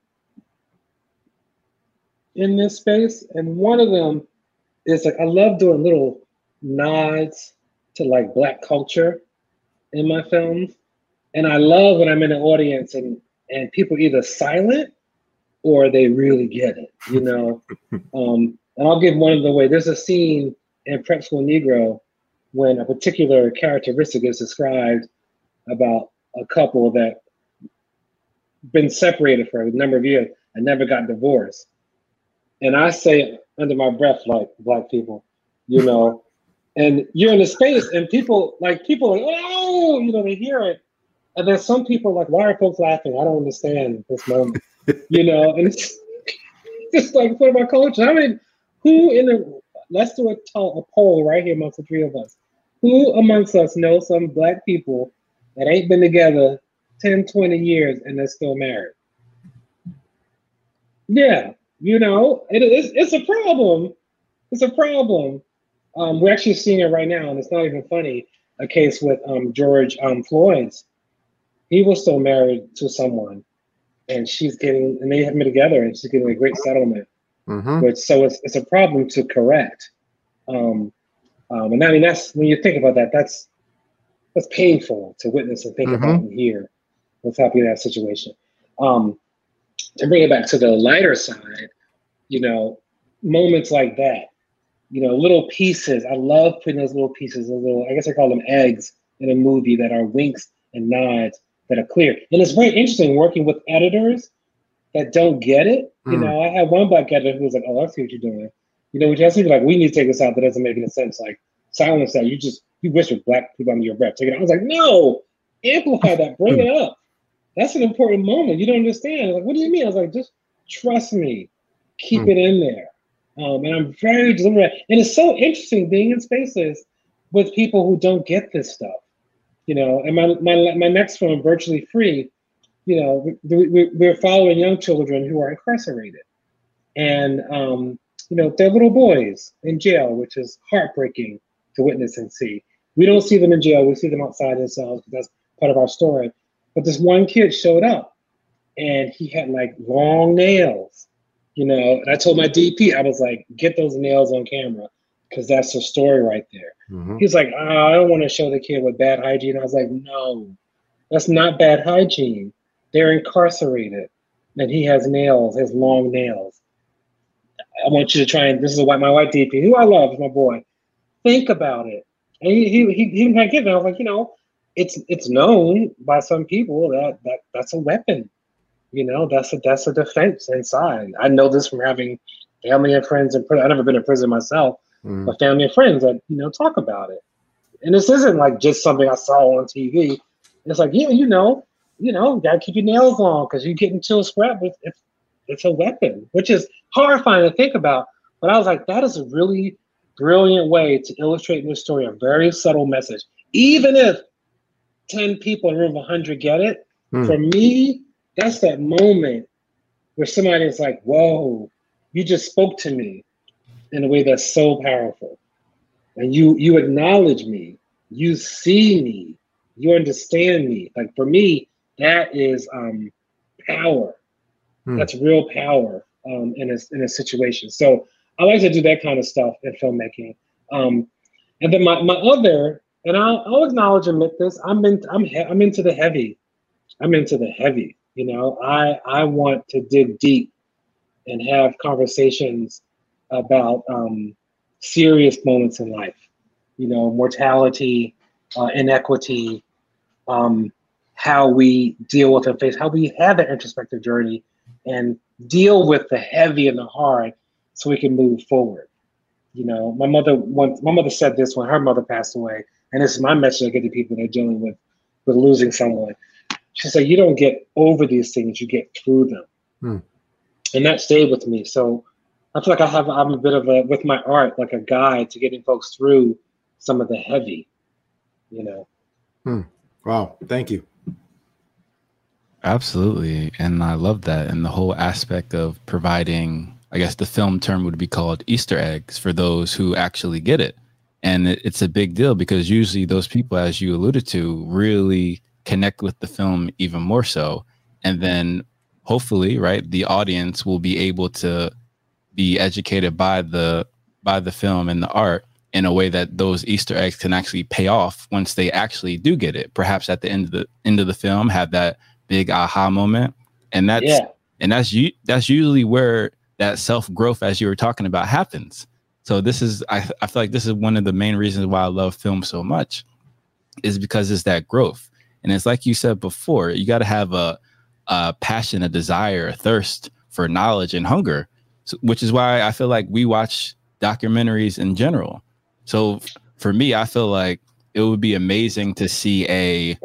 Speaker 12: in this space, and one of them is like I love doing little nods to like black culture in my films. And I love when I'm in an audience and and people either silent or they really get it, you know. um, and I'll give one of the way. There's a scene in Prep School Negro when a particular characteristic is described about a couple that been separated for a number of years and never got divorced. And I say under my breath, like black people, you know, and you're in a space and people like people like oh you know they hear it and then some people like why are folks laughing? I don't understand this moment you know? And it's just like for my coach i mean who in the let's do a, a poll right here amongst the three of us. Who amongst us know some black people that ain't been together 10 20 years and they're still married? Yeah you know? It, it's, it's a problem. It's a problem. Um, we're actually seeing it right now, and it's not even funny. A case with um, George um, Floyd's. He was still married to someone, and she's getting, and they have been together, and she's getting a great settlement. Mm-hmm. Which so it's it's a problem to correct. Um, um, and I mean that's when you think about that, that's that's painful to witness and think mm-hmm. about and hear what's happening in that situation. Um, to bring it back to the lighter side, you know, moments like that you know, little pieces. I love putting those little pieces, those little, I guess I call them eggs in a movie that are winks and nods that are clear. And it's very interesting working with editors that don't get it. Mm. You know, I had one black editor who was like, oh, I see what you're doing. You know, we just like, we need to take this out. That doesn't make any sense. Like, silence that. You just, you whisper black people under your breath. Take it out. I was like, no, amplify that, bring it up. that's an important moment. You don't understand. Like, what do you mean? I was like, just trust me, keep mm. it in there. Um, and I'm very deliberate. And it's so interesting being in spaces with people who don't get this stuff. You know, and my my my next film, virtually free. You know, we, we, are following young children who are incarcerated, and um, you know they're little boys in jail, which is heartbreaking to witness and see. We don't see them in jail; we see them outside themselves. Because that's part of our story. But this one kid showed up, and he had like long nails, you know. And I told my DP, I was like, "Get those nails on camera." Because that's the story right there. Mm-hmm. He's like, oh, I don't want to show the kid with bad hygiene. I was like, no, that's not bad hygiene. They're incarcerated, and he has nails, has long nails. I want you to try and this is what my white DP, who I love, is my boy. Think about it. And he he he, he didn't give it. I was like, you know, it's it's known by some people that that that's a weapon. You know, that's a that's a defense inside. I know this from having family and friends in prison. I've never been in prison myself, mm. but family and friends that you know talk about it. And this isn't like just something I saw on TV. It's like, yeah, you know, you know, you gotta keep your nails long because you get into a scrap. It's, it's it's a weapon, which is horrifying to think about. But I was like, that is a really brilliant way to illustrate in this story a very subtle message. Even if 10 people in a room of 100 get it, mm. for me, that's that moment where somebody is like, whoa, you just spoke to me in a way that's so powerful. And you you acknowledge me, you see me, you understand me. Like for me, that is um, power. Hmm. That's real power um, in a in a situation. So I like to do that kind of stuff in filmmaking. Um, and then my, my other, and I'll, I'll acknowledge and admit this, I'm in, I'm he- I'm into the heavy. I'm into the heavy. You know, I I want to dig deep and have conversations about um, serious moments in life. You know, mortality, uh, inequity, um, how we deal with and face, how we have that introspective journey and deal with the heavy and the hard so we can move forward. You know, my mother once my mother said this when her mother passed away, and this is my message I get to people that are dealing with with losing someone. She said, "You don't get over these things; you get through them," hmm. and that stayed with me. So I feel like I have I'm a bit of a with my art like a guide to getting folks through some of the heavy, you know.
Speaker 4: Hmm. Wow, thank you.
Speaker 3: Absolutely, and I love that, and the whole aspect of providing. I guess the film term would be called Easter eggs for those who actually get it, and it, it's a big deal because usually those people, as you alluded to, really connect with the film even more so, and then hopefully, right, the audience will be able to be educated by the by the film and the art in a way that those Easter eggs can actually pay off once they actually do get it. Perhaps at the end of the end of the film, have that big aha moment, and that's yeah. and that's you that's usually where that self growth, as you were talking about, happens. So this is I, I feel like this is one of the main reasons why I love film so much, is because it's that growth, and it's like you said before, you got to have a, a passion, a desire, a thirst for knowledge and hunger which is why I feel like we watch documentaries in general. So for me, I feel like it would be amazing to see a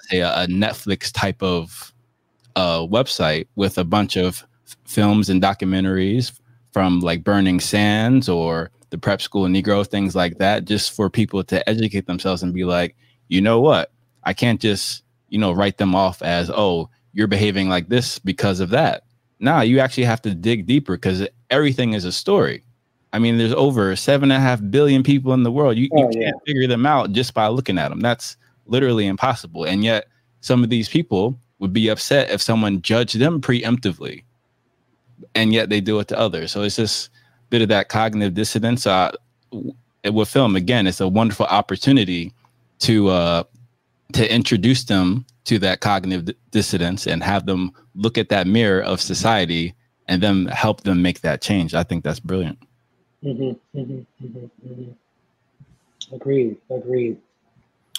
Speaker 3: say a, Netflix type of uh, website with a bunch of f- films and documentaries from like Burning Sands or the Prep School Negro, things like that, just for people to educate themselves and be like, you know what, I can't just you know write them off as oh you're behaving like this because of that nah, you actually have to dig deeper because everything is a story. I mean, there's over seven and a half billion people in the world. You, oh, you can't figure them out just by looking at them. That's literally impossible. And yet, some of these people would be upset if someone judged them preemptively, and yet they do it to others. So it's just a bit of that cognitive dissonance. Uh, with film, again, it's a wonderful opportunity to uh, to introduce them to that cognitive dissidence and have them look at that mirror of society and then help them make that change. I think that's brilliant.
Speaker 12: Mm-hmm, mm-hmm, mm-hmm, mm-hmm. agreed. Agreed.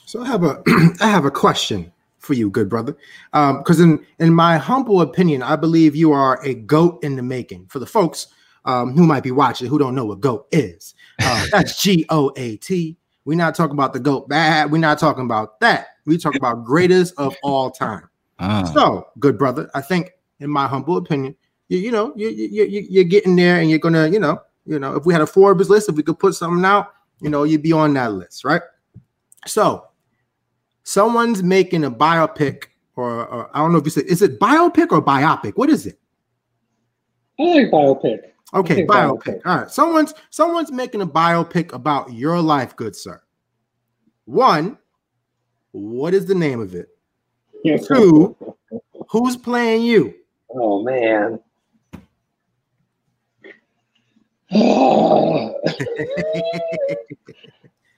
Speaker 4: So I have a I have a question for you, good brother. Because um, in in my humble opinion, I believe you are a goat in the making. For the folks um, who might be watching who don't know what goat is, uh, that's G O A T. We're not talking about the goat bad. We're not talking about that. We talk about greatest of all time. Ah. So, good brother, I think, in my humble opinion, you, you know, you, you, you, you're getting there and you're going to, you know, you know, if we had a Forbes list, if we could put something out, you know, you'd be on that list, right? So, someone's making a biopic, or, or I don't know if you said, is it biopic or biopic? What is it?
Speaker 12: I like biopic.
Speaker 4: Okay, biopic. biopic. All right. Someone's someone's making a biopic about your life, good sir. One, what is the name of it? Two, who's playing you?
Speaker 12: Oh man.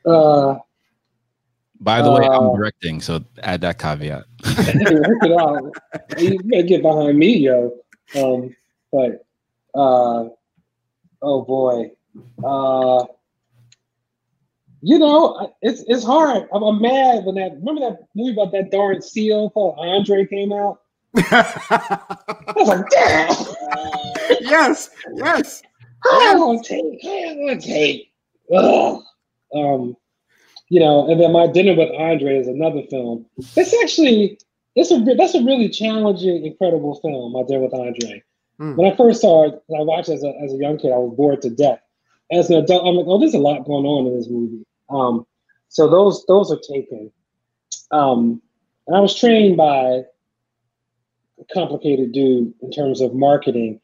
Speaker 3: uh, By the uh, way, I'm uh, directing, so add that caveat.
Speaker 12: you gotta get behind me, yo. Um, but uh, oh boy, uh, you know, it's it's hard. I'm, I'm, mad when that remember that movie about that darn seal called Andre came out. I was like, damn.
Speaker 4: yes, yes.
Speaker 12: I want tape. I want tape. Ugh. Um, you know, and then my dinner with Andre is another film. It's actually it's a that's a really challenging, incredible film. My dinner with Andre. Mm. When I first saw it, I watched it as a, as a young kid, I was bored to death. As an adult, I'm like, oh, there's a lot going on in this movie. Um, so those those are taken. Um, and I was trained by a complicated dude in terms of marketing.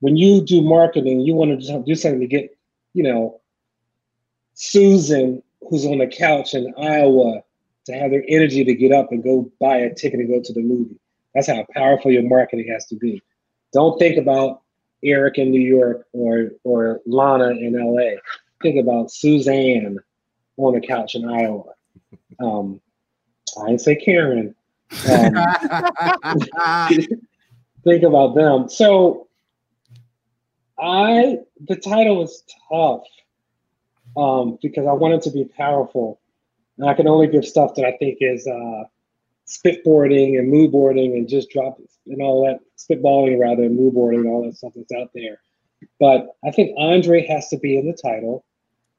Speaker 12: When you do marketing, you want to do something to get, you know, Susan, who's on the couch in Iowa, to have their energy to get up and go buy a ticket and go to the movie. That's how powerful your marketing has to be. Don't think about Eric in New York or or Lana in LA. Think about Suzanne on a couch in Iowa. Um, I didn't say Karen. Um, think about them. So I the title was tough um, because I wanted to be powerful. And I can only give stuff that I think is uh, spitboarding and mood boarding and just drop and all that spitballing rather and mood boarding and all that stuff that's out there. But I think Andre has to be in the title,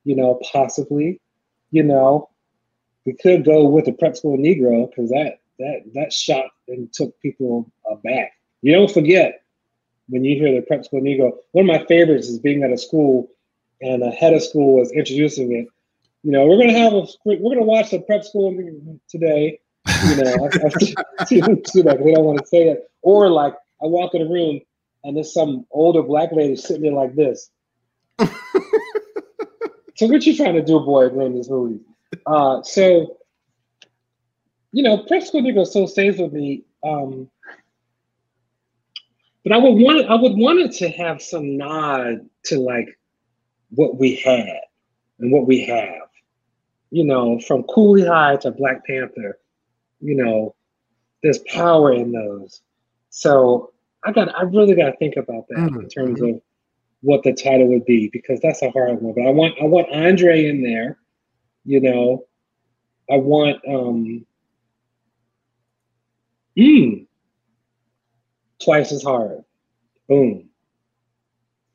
Speaker 12: you know, possibly, you know, we could go with the prep school Negro because that that that shot and took people aback. You don't forget when you hear the prep school Negro. One of my favorites is being at a school and the head of school was introducing it. You know, we're gonna have a we're gonna watch the prep school today, you know, I, I see that. They don't want to say it. Or like I walk in the room and there's some older black lady sitting there like this. So what you trying to do, boy, in this movie? Uh, so you know, prep school Negro still stays with me. Um, but I would want I would want it to have some nod to like what we had and what we have. You know, from Cooley High to Black Panther, you know, there's power in those. So I got, I really got to think about that mm-hmm. in terms of what the title would be because that's a hard one. But I want, I want Andre in there. You know, I want, um, mm, twice as hard. Boom.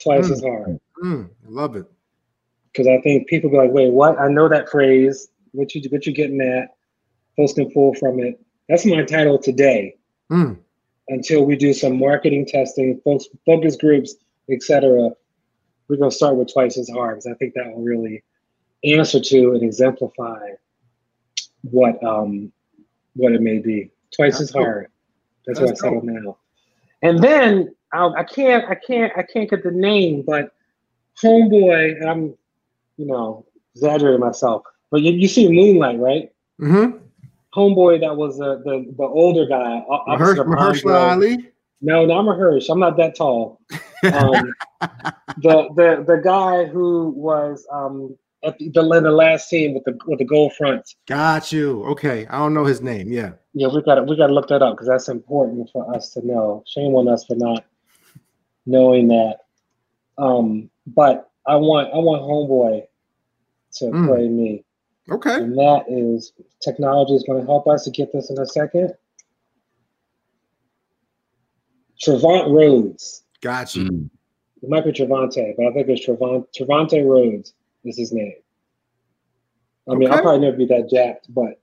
Speaker 12: Twice mm. as hard.
Speaker 4: Mm. I love it.
Speaker 12: Because I think people be like, wait, what? I know that phrase. What you what you getting at? Folks can pull from it. That's my title today.
Speaker 4: Mm.
Speaker 12: Until we do some marketing testing, folks, focus groups, etc. We're gonna start with twice as hard because I think that will really answer to and exemplify what um what it may be. Twice That's as hard. That's, That's what I settled now. And then I, I can't I can't I can't get the name, but homeboy, I'm you know exaggerating myself, but you, you see Moonlight, right?
Speaker 4: Mm-hmm
Speaker 12: homeboy that was uh, the the older guy.
Speaker 4: Mahershala Ali.
Speaker 12: No, no, I'm a Mahersh. I'm not that tall. Um, the the the guy who was um, at the, the, the last team with the with the gold front.
Speaker 4: Got you. Okay, I don't know his name. Yeah.
Speaker 12: Yeah, we got to we got to look that up because that's important for us to know. Shame on us for not knowing that. Um, but I want I want homeboy to mm. play me.
Speaker 4: Okay.
Speaker 12: And that is technology is going to help us to get this in a second. Trevant Rhodes.
Speaker 4: Gotcha. you. Mm.
Speaker 12: It might be Trevante, but I think it's Trevant Trevante Rhodes is his name. I mean, okay. I'll probably never be that jacked, but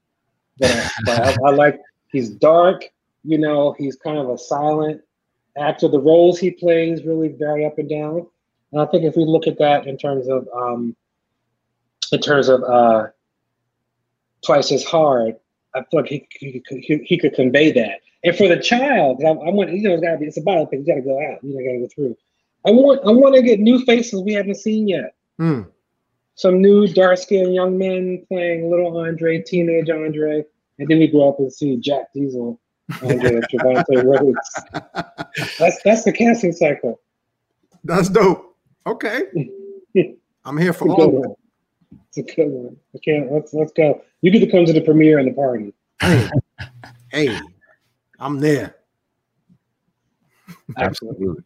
Speaker 12: but, but I, I, like he's dark, You know, he's kind of a silent actor. The roles he plays really vary up and down. And I think if we look at that in terms of um, in terms of uh, twice as hard, I feel like he, he, he, he could convey that. And for the child, I, I want you know it's gotta be it's a biopic. You gotta go out. You know, gotta go through. I want I want to get new faces we haven't seen yet.
Speaker 4: Hmm.
Speaker 12: Some new dark skinned young men playing little Andre, teenage Andre, and then we grow up and see Jack Diesel, Andre, Trevante Rhodes. That's that's the casting cycle.
Speaker 4: That's dope. Okay. I'm here for all of it.
Speaker 12: It's a good one. Okay. Let's let's go. You get to come to the premiere and the party.
Speaker 4: Hey, hey, I'm there.
Speaker 3: Absolutely.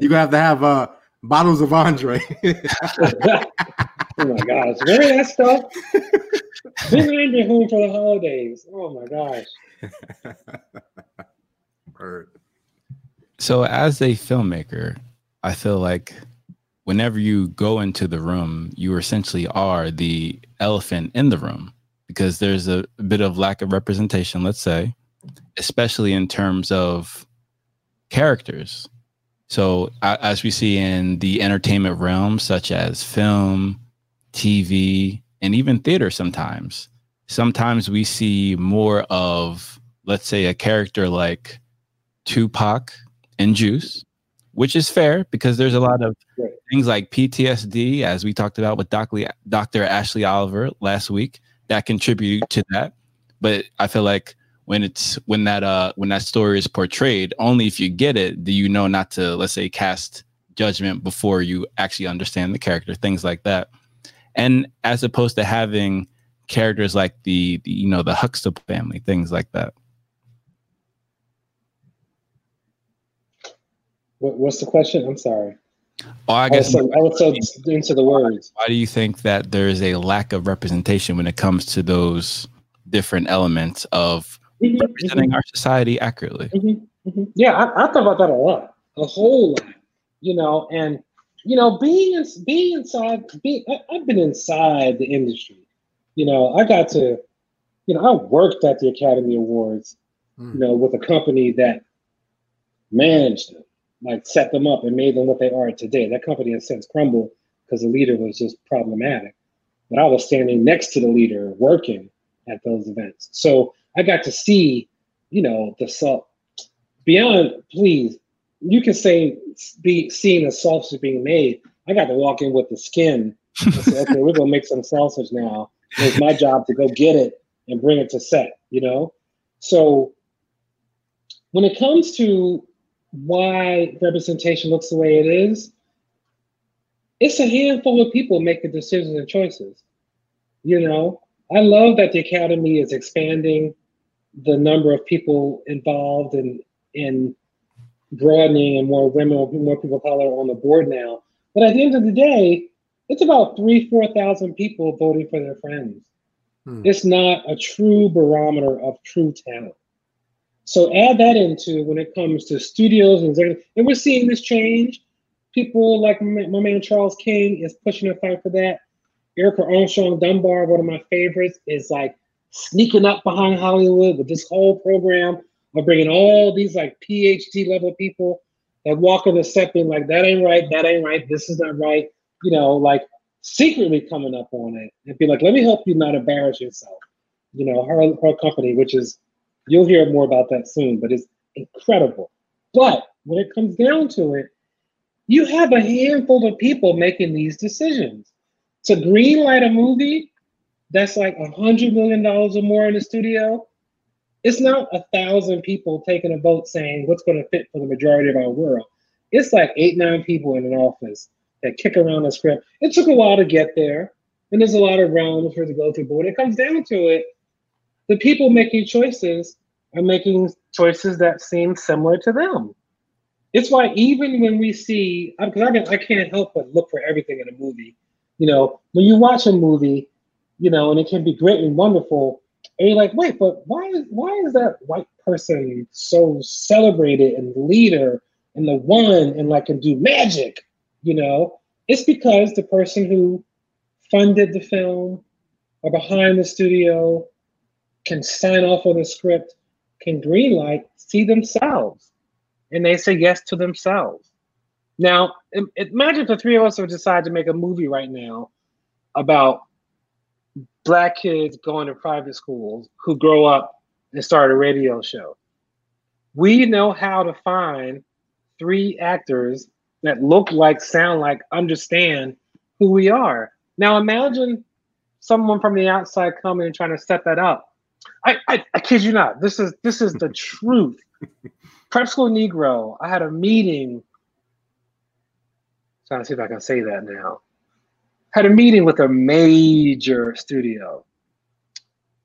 Speaker 4: You're gonna have to have uh bottles of Andre.
Speaker 12: oh my gosh, remember that stuff? Bring Andre home for the holidays. Oh my gosh.
Speaker 4: Word.
Speaker 3: So, as a filmmaker, I feel like whenever you go into the room, you essentially are the elephant in the room because there's a bit of lack of representation, let's say, especially in terms of characters. So, as we see in the entertainment realm, such as film, TV, and even theater, sometimes, sometimes we see more of, let's say, a character like Tupac and Juice, which is fair because there's a lot of things like PTSD, as we talked about with Dr. Ashley Oliver last week, that contribute to that. But I feel like when it's when that uh when that story is portrayed, only if you get it do you know not to let's say cast judgment before you actually understand the character, things like that. And as opposed to having characters like the, the you know the Huxtable family, things like that.
Speaker 12: What, what's the question? I'm sorry.
Speaker 3: Oh, I guess
Speaker 12: I was so, into the words.
Speaker 3: Why do you think that there is a lack of representation when it comes to those different elements of mm-hmm, representing mm-hmm. our society accurately?
Speaker 12: Mm-hmm, mm-hmm. yeah, I, I thought about that a lot, a whole lot. You know, and you know, being in, being inside, being I, I've been inside the industry. You know, I got to, you know, I worked at the Academy Awards. Mm. You know, with a company that managed them like set them up and made them what they are today. That company has since crumbled because the leader was just problematic. But I was standing next to the leader working at those events. So I got to see, you know, the salt beyond, please, you can say be seeing the sausage being made. I got to walk in with the skin say, okay, we're gonna make some sausage now. It's my job to go get it and bring it to set, you know? So when it comes to why representation looks the way it is, it's a handful of people making decisions and choices. You know, I love that the Academy is expanding the number of people involved in in broadening and more women, more people of color on the board now. But at the end of the day, it's about three, four thousand people voting for their friends. Hmm. It's not a true barometer of true talent. So add that into when it comes to studios and and we're seeing this change. People like my, man Charles King is pushing a fight for that. Erica Armstrong Dunbar, one of my favorites, is like sneaking up behind Hollywood with this whole program of bringing all these like PhD level people that walk in the set being like, that ain't right, that ain't right, this is not right. You know, like secretly coming up on it and be like, let me help you not embarrass yourself. You know, her her company, which is You'll hear more about that soon, but it's incredible. But when it comes down to it, you have a handful of people making these decisions. To greenlight a movie that's like a hundred million dollars or more in the studio, it's not a thousand people taking a vote saying what's going to fit for the majority of our world. It's like eight, nine people in an office that kick around the script. It took a while to get there, and there's a lot of realms for it to go through. But when it comes down to it, the people making choices are making choices that seem similar to them. It's why even when we see, because I, I can't help but look for everything in a movie. You know, when you watch a movie, you know, and it can be great and wonderful, and you're like, wait, but why is why is that white person so celebrated and leader and the one and like can do magic? You know, it's because the person who funded the film or behind the studio can sign off on the script, can greenlight see themselves and they say yes to themselves. Now, imagine if the three of us would decide to make a movie right now about black kids going to private schools who grow up and start a radio show. We know how to find three actors that look like, sound like, understand who we are. Now imagine someone from the outside coming and trying to set that up. I, I, I kid you not. This is this is the truth. Prep School Negro. I had a meeting. Trying to see if I can say that now. Had a meeting with a major studio.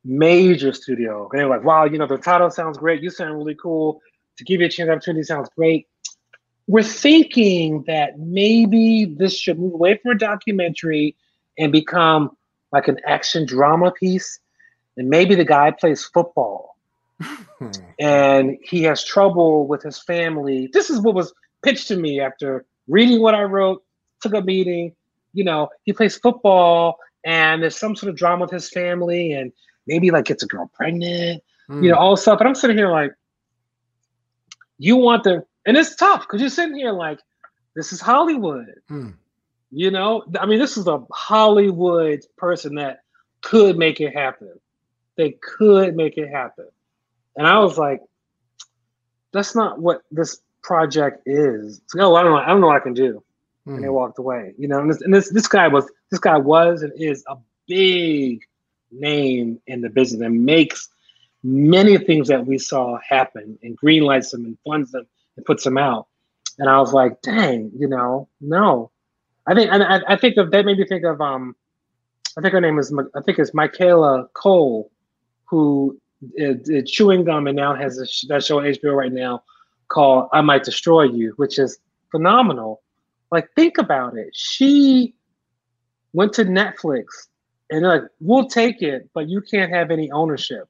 Speaker 12: Major studio. And they were like, wow, you know, the title sounds great. You sound really cool. To give you a chance opportunity sounds great. We're thinking that maybe this should move away from a documentary and become like an action drama piece. And maybe the guy plays football and he has trouble with his family. This is what was pitched to me after reading what I wrote, took a meeting. You know, he plays football and there's some sort of drama with his family and maybe like gets a girl pregnant, mm. you know, all stuff. And I'm sitting here like, you want the, and it's tough because you're sitting here like, this is Hollywood. Mm. You know, I mean, this is a Hollywood person that could make it happen. They could make it happen. And I was like, that's not what this project is. Like, oh, I don't know. I don't know what I can do. Mm. And they hmm. walked away. You know, and, this, and this this guy was this guy was and is a big name in the business and makes many things that we saw happen and greenlights them and funds them and puts them out. And I was like, dang, you know, no. I think and I, I think of that made me think of um I think her name is I think it's Michaela Coel, who is chewing gum and now has a, that show on HBO right now called I Might Destroy You, which is phenomenal. Like, think about it. She went to Netflix and they're like, we'll take it, but you can't have any ownership.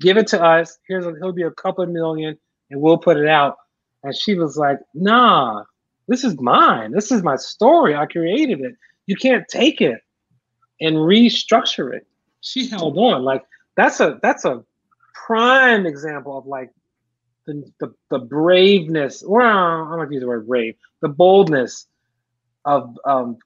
Speaker 12: Give it to us. Here's a, he'll be a couple of million and we'll put it out. And she was like, nah, this is mine. This is my story. I created it. You can't take it and restructure it. She held on. Like that's a that's a prime example of like the, the, the braveness, well, I don't like to use the word brave, the boldness of um,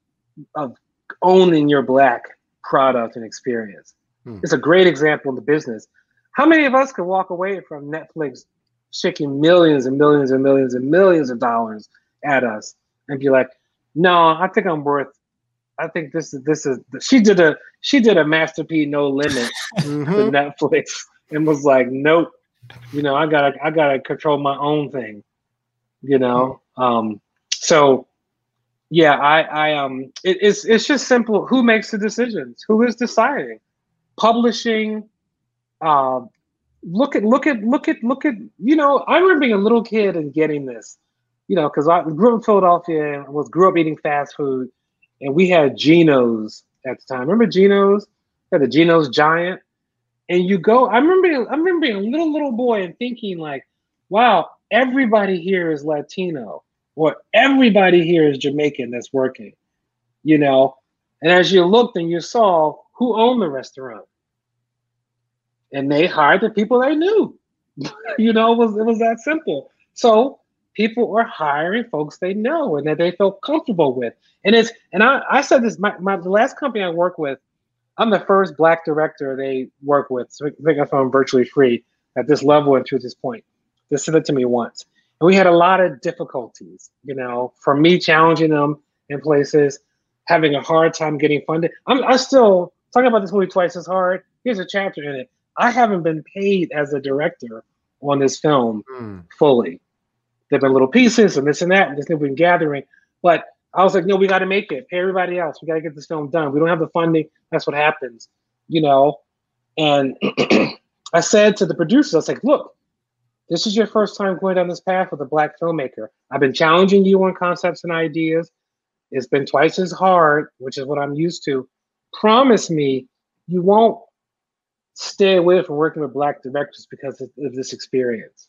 Speaker 12: of owning your black product and experience. Hmm. It's a great example in the business. How many of us could walk away from Netflix shaking millions and millions and millions and millions of dollars at us and be like, no, I think I'm worth I think this is this is she did a she did a Master P no limit mm-hmm. to Netflix and was like, nope, you know, I gotta I gotta control my own thing, you know. Um, so yeah, I I um it, it's it's just simple. Who makes the decisions? Who is deciding? Publishing. Uh, look at look at look at look at you know. I remember being a little kid and getting this, you know, because I grew up in Philadelphia and was grew up eating fast food and we had Gino's at the time. Remember Gino's? Had the Gino's Giant, and you go. I remember. I remember being a little little boy and thinking like, "Wow, everybody here is Latino, or everybody here is Jamaican that's working," you know. And as you looked and you saw who owned the restaurant, and they hired the people they knew. you know, it was it was that simple. So people are hiring folks they know and that they feel comfortable with. And it's and I, I said this my, my the last company I work with, I'm the first black director they work with. So make a phone virtually free at this level and to this point. They said it to me once. And we had a lot of difficulties, you know, from me challenging them in places, having a hard time getting funded. I'm I still talking about this movie twice as hard. Here's a chapter in it. I haven't been paid as a director on this film mm. fully. There've been little pieces and this and that, and this thing we've been gathering. But I was like, no, we got to make it. Pay everybody else. We got to get this film done. We don't have the funding. That's what happens, you know. And I said to the producers, I was like, look, this is your first time going down this path with a black filmmaker. I've been challenging you on concepts and ideas. It's been twice as hard, which is what I'm used to. Promise me you won't stay away from working with black directors because of, of this experience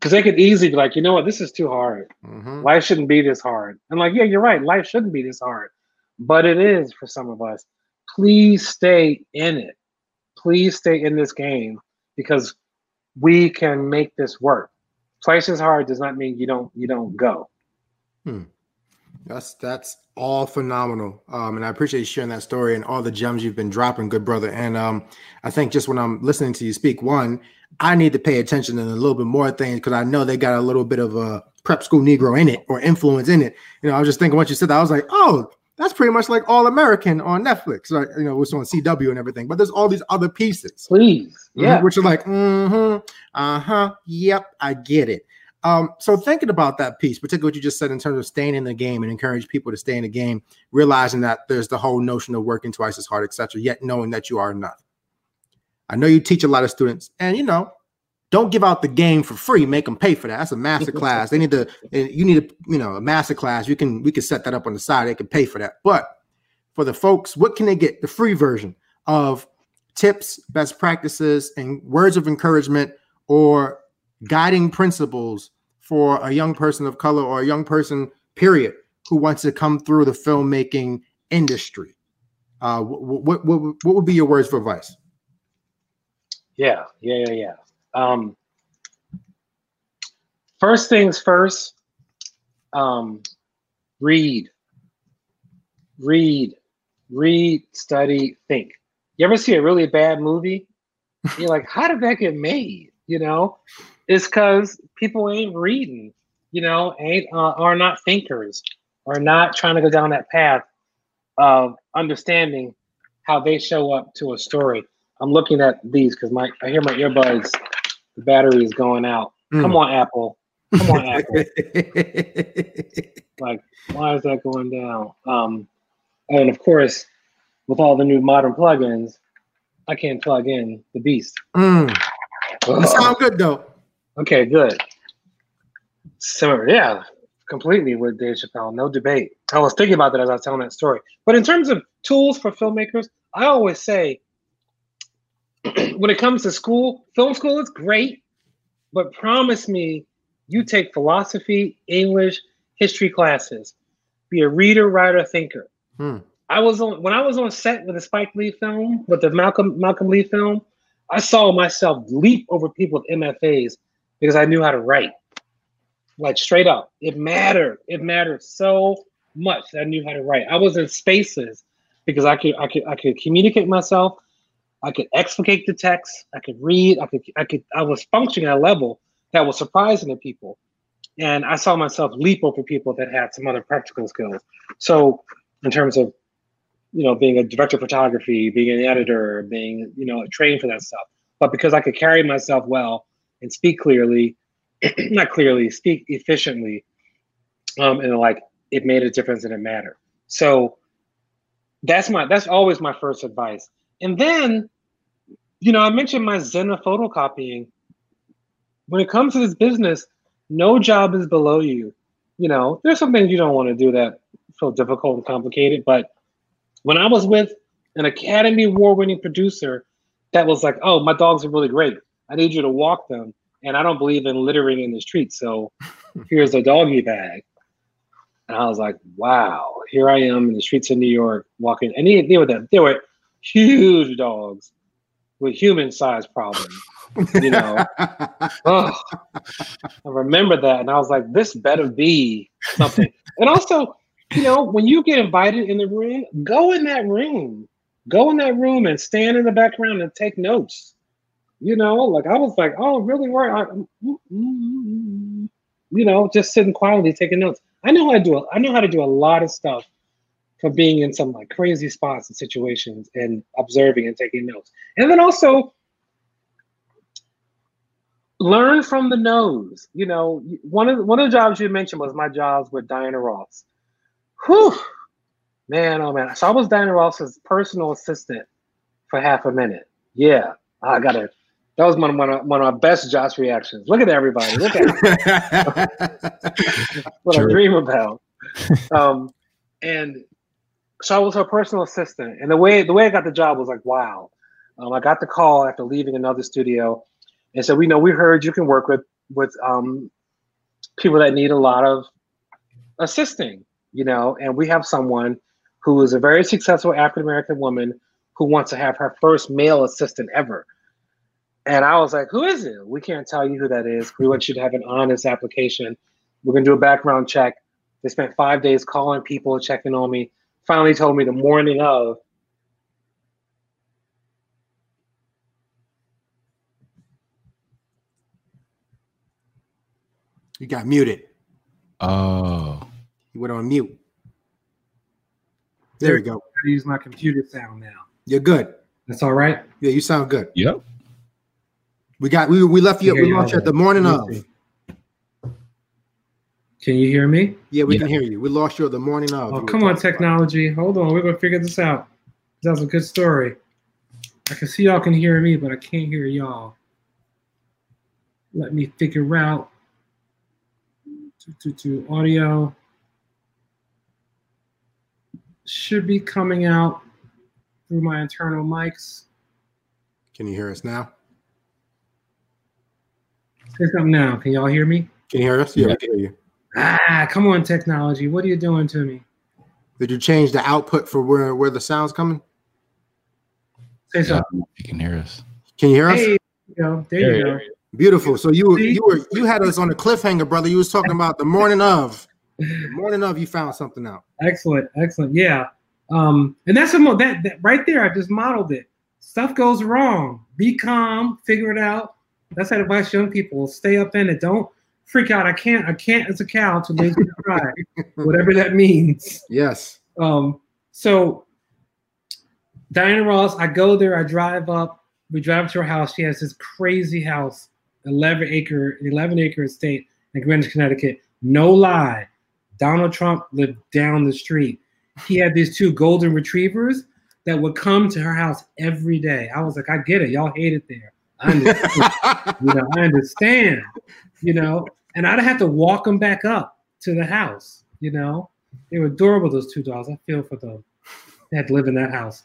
Speaker 12: because they could easily be like, you know what, this is too hard. Mm-hmm. Life shouldn't be this hard. And like, yeah, you're right. Life shouldn't be this hard, but it is for some of us. Please stay in it. Please stay in this game because we can make this work. Twice as hard does not mean you don't you don't go.
Speaker 4: Hmm. That's that's all phenomenal. Um, and I appreciate you sharing that story and all the gems you've been dropping, good brother. And um, I think just when I'm listening to you speak, one, I need to pay attention to a little bit more things because I know they got a little bit of a prep school Negro in it or influence in it. You know, I was just thinking once you said that, I was like, oh, that's pretty much like All American on Netflix, right? You know, it's on CW and everything. But there's all these other pieces,
Speaker 12: please, mm-hmm, yeah,
Speaker 4: which are like, mm-hmm, uh huh, yep, I get it. Um, so thinking about that piece, particularly what you just said in terms of staying in the game and encourage people to stay in the game, realizing that there's the whole notion of working twice as hard, etc., yet knowing that you are enough. I know you teach a lot of students, and you know, don't give out the game for free. Make them pay for that. That's a master class. They need to. You need a you know a master class. You can we can set that up on the side. They can pay for that. But for the folks, what can they get? The free version of tips, best practices, and words of encouragement or guiding principles for a young person of color or a young person, period, who wants to come through the filmmaking industry? Uh, what, what, what, would be your words for advice?
Speaker 12: Yeah, yeah, yeah, yeah. Um, first things first, um, read, read, read, study, think. You ever see a really bad movie? You're like, how did that get made? You know, it's because people ain't reading, you know, ain't uh, are not thinkers, are not trying to go down that path of understanding how they show up to a story. I'm looking at these because my I hear my earbuds, the battery is going out. Mm. Come on, Apple. Come on, Apple. like, why is that going down? Um, and of course, with all the new modern plugins, I can't plug in the beast.
Speaker 4: Mm. Oh. sound good though.
Speaker 12: Okay, good. So yeah, completely with Dave Chappelle, no debate. I was thinking about that as I was telling that story. But in terms of tools for filmmakers, I always say when it comes to school, film school is great, but promise me you take philosophy, English, history classes. Be a reader, writer, thinker. Hmm. I was on when I was on set with the Spike Lee film, with the Malcolm Malcolm Lee film. I saw myself leap over people with MFAs because I knew how to write. Like straight up, it mattered. It mattered so much that I knew how to write. I was in spaces because I could I could I could communicate myself. I could explicate the text. I could read. I could I could I was functioning at a level that was surprising to people. And I saw myself leap over people that had some other practical skills. So in terms of you know being a director of photography, being an editor, being you know trained for that stuff. But because I could carry myself well and speak clearly, not clearly, speak efficiently, um, and like it made a difference and it mattered. So that's my that's always my first advice. And then, you know, I mentioned my Zen of photocopying. When it comes to this business, no job is below you. You know, there's some things you don't want to do that feel difficult and complicated. But when I was with an Academy Award winning producer that was like, oh, my dogs are really great. I need you to walk them. And I don't believe in littering in the street. So here's a doggy bag. And I was like, wow, here I am in the streets of New York walking. And they, they were the, they were huge dogs with human size problems. You know, oh, I remember that. And I was like, this better be something. And also, you know, when you get invited in the room, go in that room. Go in that room and stand in the background and take notes. You know, like I was like, oh, really? Where? I, you know, just sitting quietly taking notes. I know how to do. A, I know how to do a lot of stuff for being in some like crazy spots and situations and observing and taking notes. And then also learn from the nose. You know, one of one of the jobs you mentioned was my jobs with Diana Ross. Whew, man, oh man. So I was Diana Ross's personal assistant for half a minute. Yeah, I got it. That was one of, one of, one of my best Josh reactions. Look at everybody. Look at what True. I dream about. Um, and so I was her personal assistant. And the way the way I got the job was like, wow. Um, I got the call after leaving another studio, and said, "We know we heard you can work with with um, people that need a lot of assisting, you know, and we have someone who is a very successful African American woman who wants to have her first male assistant ever."
Speaker 13: And I was like, who is it? We can't tell you who that is. We want you to have an honest application. We're going to do a background check. They spent five days calling people, checking on me. Finally told me the morning of.
Speaker 4: You got muted.
Speaker 3: Oh.
Speaker 4: You went on mute. There we go.
Speaker 12: I use my computer sound now.
Speaker 4: You're good.
Speaker 12: That's all right.
Speaker 4: Yeah, you sound good.
Speaker 3: Yep.
Speaker 4: We got we we left you. We lost you at the morning of.
Speaker 12: Can you hear me?
Speaker 4: Yeah, we
Speaker 3: Yeah.
Speaker 4: can hear you. We lost you at the morning of.
Speaker 12: Oh, come on,
Speaker 4: talking about-
Speaker 12: technology. Hold on. We're going to figure this out. That was a good story. I can see y'all can hear me, but I can't hear y'all. Let me figure out to, to, to audio. Should be coming out through my internal mics.
Speaker 4: Can you hear us now?
Speaker 12: Say something now. Can y'all hear me?
Speaker 4: Can you hear us? Yeah,
Speaker 3: Yeah.
Speaker 4: we can hear you.
Speaker 12: Ah, come on, technology. What are you doing to me?
Speaker 4: Did you change the output for where where the sound's coming?
Speaker 12: Say
Speaker 3: Yeah,
Speaker 12: something.
Speaker 3: you can hear us.
Speaker 4: Can you hear us?
Speaker 12: Hey, there you go. There you go.
Speaker 4: Beautiful. So you were
Speaker 12: See?
Speaker 4: you were you had us on a cliffhanger, brother. You was talking about the morning of. The morning of, you found something out.
Speaker 12: Excellent, excellent. Yeah. Um, and that's a mo- that, that right there. I just modeled it. Stuff goes wrong. Be calm. Figure it out. That's I young people. Stay up in it. Don't freak out. I can't. I can't as a cow to lazy to cry. Whatever that means.
Speaker 4: Yes.
Speaker 12: Um, so Diana Ross, I go there, I drive up, we drive to her house. She has this crazy house, 11 acre, 11 acre estate in Greenwich, Connecticut. No lie. Donald Trump lived down the street. He had these two golden retrievers that would come to her house every day. I was like, I get it. Y'all hate it there. I understand. you know, I understand. You know, and I'd have to walk them back up to the house. You know, they were adorable. Those two dogs. I feel for them. They had to live in that house.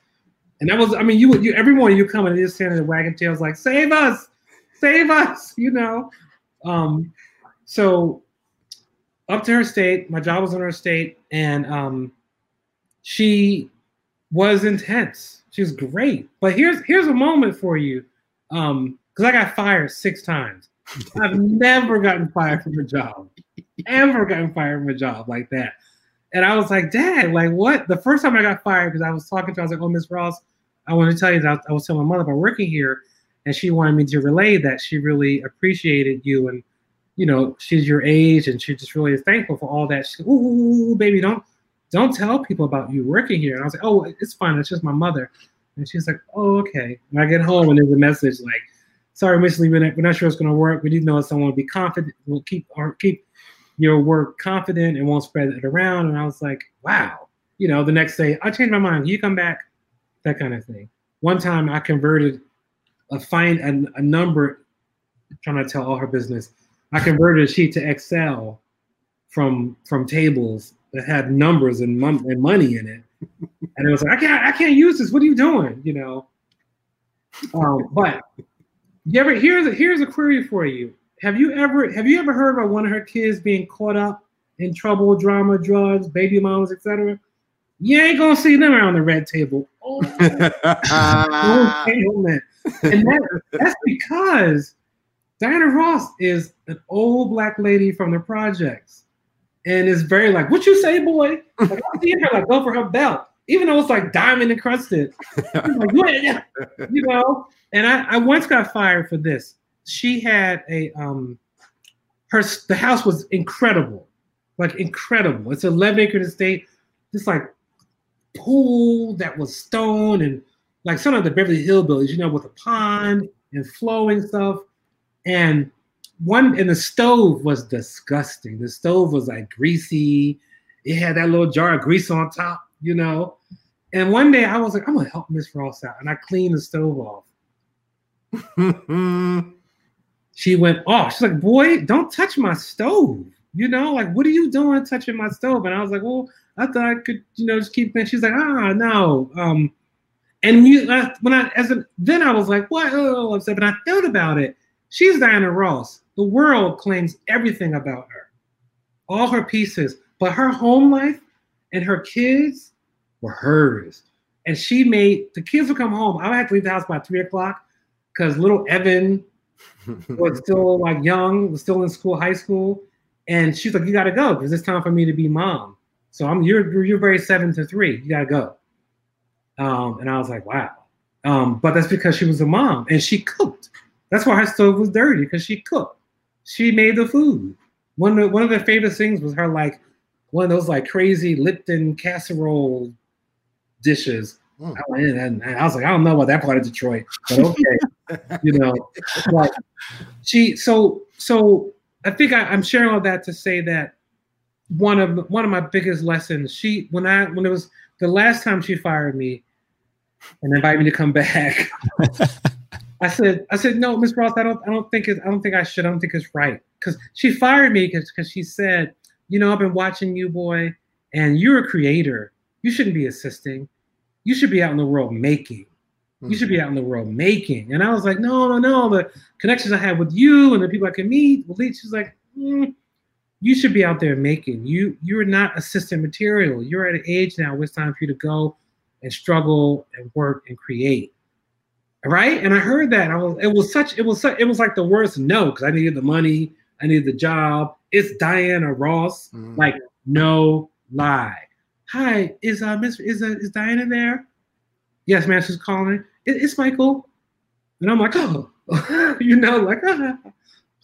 Speaker 12: And that was, I mean, you you every morning you come and just standing in wagon tails like, save us, save us, you know. Um, so up to her state, my job was in her state, and um, she was intense. She was great. But here's here's a moment for you, um, because I got fired six times. I've never gotten fired from a job, ever gotten fired from a job like that. And I was like, Dad, like what? The first time I got fired because I was talking to, her, I was like, Oh, Miss Ross, I want to tell you that I was telling my mother about working here, and she wanted me to relay that she really appreciated you and you know she's your age and she just really is thankful for all that. She, ooh, baby, don't don't tell people about you working here. And I was like, Oh, it's fine. It's just my mother. And she's like, Oh, okay. And I get home and there's a message like, Sorry, Miss Lee, we're not, sure it's going to work. We need to know if someone will be confident. Will keep or keep your work confident and won't spread it around. And I was like, Wow. You know, the next day I changed my mind. You come back, that kind of thing. One time I converted a find a, a number, trying to tell all her business. I converted a sheet to Excel from from tables that had numbers and, mon- and money in it, and it was like I can't I can't use this. What are you doing? You know. Um, but you ever here's a here's a query for you. Have you ever have you ever heard about one of her kids being caught up in trouble, drama, drugs, baby mamas, etc.? You ain't gonna see them around the red table. Oh, entanglement. and that, that's because Diana Ross is an old black lady from the projects, and it's very like, "What you say, boy?" Like, I see her like go for her belt, even though it's like diamond encrusted. Like, "Yeah," you know. And I, I once got fired for this. She had a um, her the house was incredible, like incredible. It's an 11 acre estate, just like pool that was stone and like some of the Beverly Hillbillies, you know, with a pond and flowing stuff. And one and the stove was disgusting. The stove was like greasy. It had that little jar of grease on top, you know. And one day I was like, I'm gonna help Miss Ross out, and I cleaned the stove off. she went off. She's like, "Boy, don't touch my stove." You know, like, what are you doing touching my stove? And I was like, "Well, I thought I could, you know, just keep it." She's like, "Ah, no." Um, and you, uh, when I as a, then I was like, "What?" Oh, upset. But I thought about it. She's Diana Ross. The world claims everything about her, all her pieces, but her home life and her kids were hers. And she made the kids would come home. I would have to leave the house by three o'clock. because little Evan was still like young, was still in school, high school, and she's like, "You got to go because it's time for me to be mom." So I'm you're you're very seven to three. You got to go. Um, and I was like, "Wow." Um, but that's because she was a mom and she cooked. That's why her stove was dirty because she cooked. She made the food. One of the, one of their favorite things was her like one of those like crazy Lipton casserole dishes.
Speaker 4: Mm.
Speaker 12: I, I, was like, I don't know about that part of Detroit, but okay, you know, like she. So so I think I, I'm sharing all that to say that one of one of my biggest lessons. She when I when it was the last time she fired me and invited me to come back. I said, I said, no, Miss Ross, I don't, I don't think it, I don't think I should. I don't think it's right. Cause she fired me because because she said, you know, I've been watching you, boy, and you're a creator. You shouldn't be assisting. You should be out in the world making. You should be out in the world making. And I was like, no, no, no. The connections I have with you and the people I can meet, well, she's like, mm, you should be out there making. You you're not assistant material. You're at an age now where it's time for you to go and struggle and work and create right? And I heard that. I was it was such it was such, it was like the worst no because I needed the money, I needed the job. It's Diana Ross,
Speaker 4: Mm.
Speaker 12: like no lie. Hi, is uh Miss is uh, is Diana there? Yes, ma'am. She's calling. It, it's Michael, and I'm like, oh, you know, like, ah.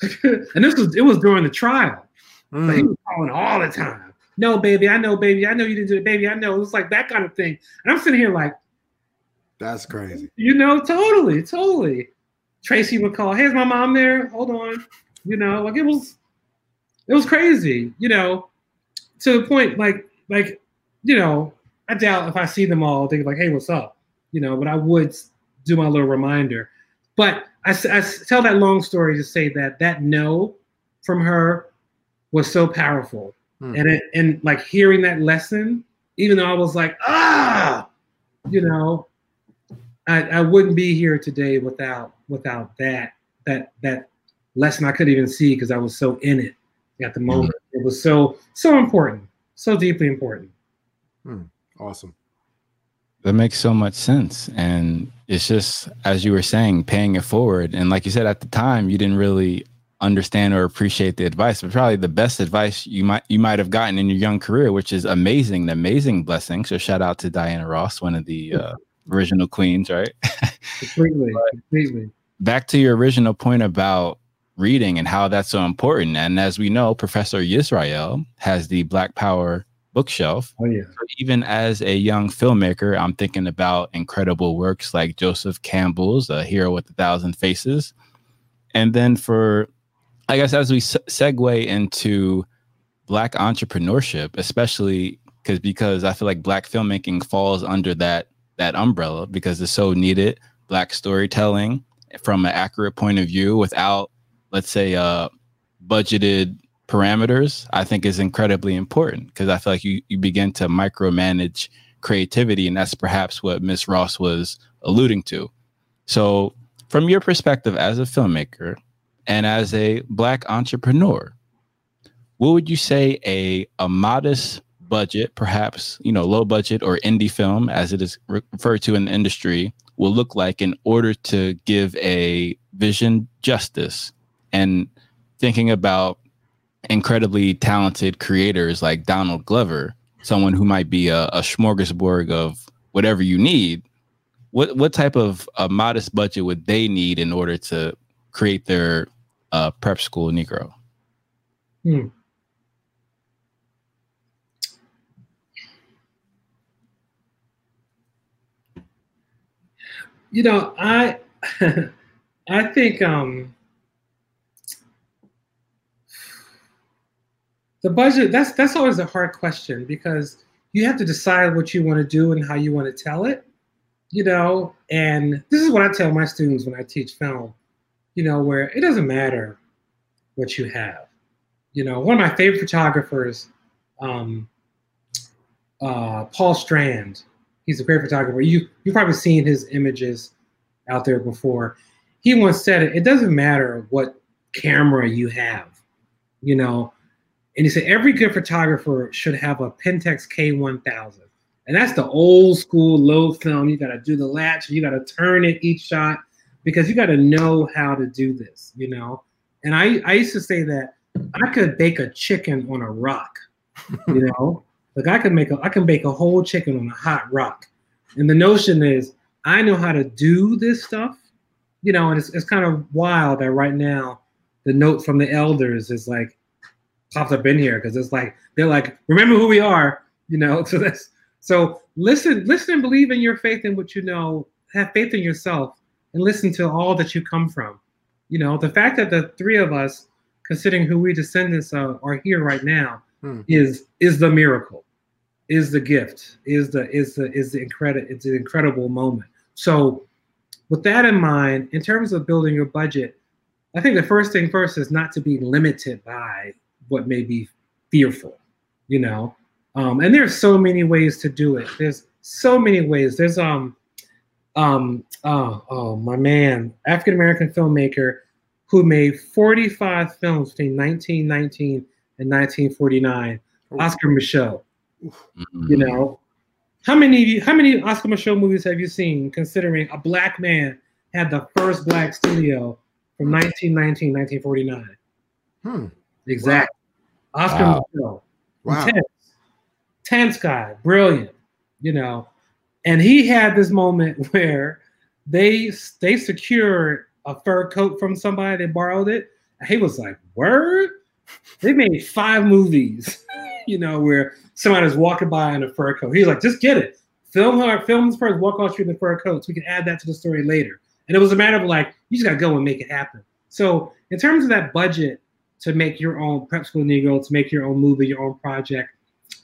Speaker 12: and this was it was during the trial. Like, he was calling all the time. No, baby, I know, baby, I know you didn't do it, baby, I know. It was like that kind of thing. And I'm sitting here like,
Speaker 4: That's crazy.
Speaker 12: you know, totally, totally. Tracee would call, "Hey, is my mom there? Hold on." You know, like it was, it was crazy. You know, to the point, like, like, you know, I doubt if I see them all, think like, "Hey, what's up?" You know, but I would do my little reminder. But I tell that long story to say that that no from her was so powerful,
Speaker 4: Hmm.
Speaker 12: and it, and like hearing that lesson, even though I was like, ah, you know, I, I wouldn't be here today without without that that that lesson I couldn't even see because I was so in it at the moment. It was so so important, so deeply important.
Speaker 4: Hmm. Awesome.
Speaker 3: That makes so much sense. And it's just, as you were saying, paying it forward. And like you said, at the time, you didn't really understand or appreciate the advice, but probably the best advice you might you might have gotten in your young career, which is amazing, an amazing blessing. So shout out to Diana Ross, one of the uh, original queens, right?
Speaker 12: Completely, completely.
Speaker 3: back to your original point about reading and how that's so important. And as we know, Professor Yisrael has the Black Power bookshelf.
Speaker 12: Oh yeah.
Speaker 3: So even as a young filmmaker, I'm thinking about incredible works like Joseph Campbell's A Hero with a Thousand Faces. And then for, I guess, as we se- segue into Black entrepreneurship, especially because because I feel like Black filmmaking falls under that that umbrella because it's so needed. Black storytelling from an accurate point of view without, let's say, uh, budgeted parameters, I think is incredibly important because I feel like you you begin to micromanage creativity, and that's perhaps what Miss Ross was alluding to. So, from your perspective as a filmmaker and as a black entrepreneur, what would you say a a modest budget, perhaps you know low budget or indie film, as it is re- referred to in the industry, will look like in order to give a vision justice and thinking about incredibly talented creators like Donald Glover, someone who might be a, a smorgasbord of whatever you need. What what type of a modest budget would they need in order to create their uh, prep school Negro?
Speaker 12: Hmm. You know, I I think um the budget that's that's always a hard question because you have to decide what you want to do and how you want to tell it you know? And this is what i tell my students when i teach film you know where it doesn't matter what you have. You know one of my favorite photographers um, uh, paul strand he's a great photographer you you've probably seen his images out there before he once said it it doesn't matter what camera you have you know and he said every good photographer should have a Pentax K1000. And that's the old school low film. You got to do the latch, you got to turn it each shot. because you got to know how to do this, you know. And I I used to say that I could bake a chicken on a rock, you know. Like I can make a I can bake a whole chicken on a hot rock. And the notion is I know how to do this stuff, you know, and it's it's kind of wild that right now the note from the elders is like popped up in here because it's like they're like, remember who we are, you know. So that's so listen, listen and believe in your faith in what you know, have faith in yourself and listen to all that you come from. You know, the fact that the three of us, considering who we descendants of, are here right now,
Speaker 4: Hmm.
Speaker 12: is is the miracle, is the gift, is the is the is the incredible it's an incredible moment. So, with that in mind, in terms of building your budget, I think the first thing first is not to be limited by what may be fearful, you know. Um, and there's so many ways to do it. There's so many ways. There's um um oh oh my man, African American filmmaker who made 45 films between 1919 and 1949, Oscar Micheaux. You know, how many of you, how many Oscar Micheaux movies have you seen? Considering a black man had the first black studio from 1919 1949.
Speaker 4: Hmm.
Speaker 12: Exactly. Oscar
Speaker 4: Wow.
Speaker 12: Micheaux.
Speaker 4: Wow.
Speaker 12: Intense. Tense guy, brilliant, you know. And he had this moment where they they secured a fur coat from somebody, they borrowed it. He was like, Word? They made five movies, you know, where somebody was walking by in a fur coat. He's like, just get it. Film her, film this first, walk off street in the fur coat. So We can add that to the story later. And it was a matter of like, you just gotta go and make it happen. So in terms of that budget to make your own prep school Negro, to make your own movie, your own project,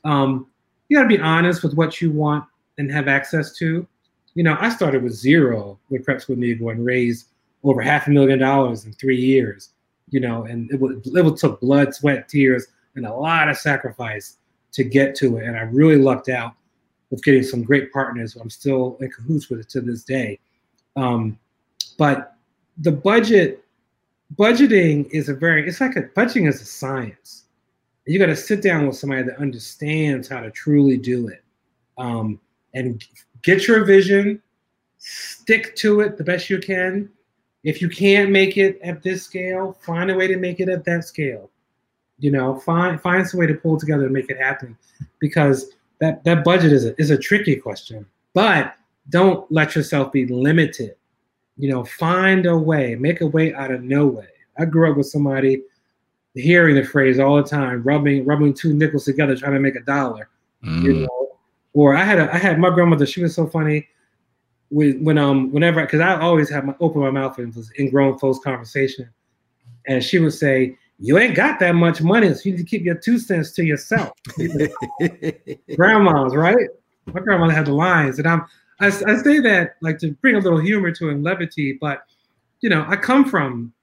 Speaker 12: um, you gotta be honest with what you want and have access to. You know, I started with zero with prep school Negro and raised over half a million dollars in three years. You know, and it would it took blood, sweat, tears, and a lot of sacrifice to get to it. And I really lucked out with getting some great partners I'm still in cahoots with it to this day. Um, but the budget budgeting is a very it's like a budgeting is a science. You got to sit down with somebody that understands how to truly do it, um, and get your vision, stick to it the best you can. If you can't make it at this scale, find a way to make it at that scale. You know, find find some way to pull together and make it happen, because that that budget is a, is a tricky question. But don't let yourself be limited. You know, find a way, make a way out of no way. I grew up with somebody hearing the phrase all the time, rubbing rubbing two nickels together trying to make a dollar. You mm. know, or I had a I had my grandmother. She was so funny. When, when um whenever because I always have my open my mouth and was in grown folks conversation, and she would say, "You ain't got that much money, so you need to keep your two cents to yourself." Grandmas, right? My grandmother had the lines, and I'm I, I say that like to bring a little humor to it and levity, but you know I come from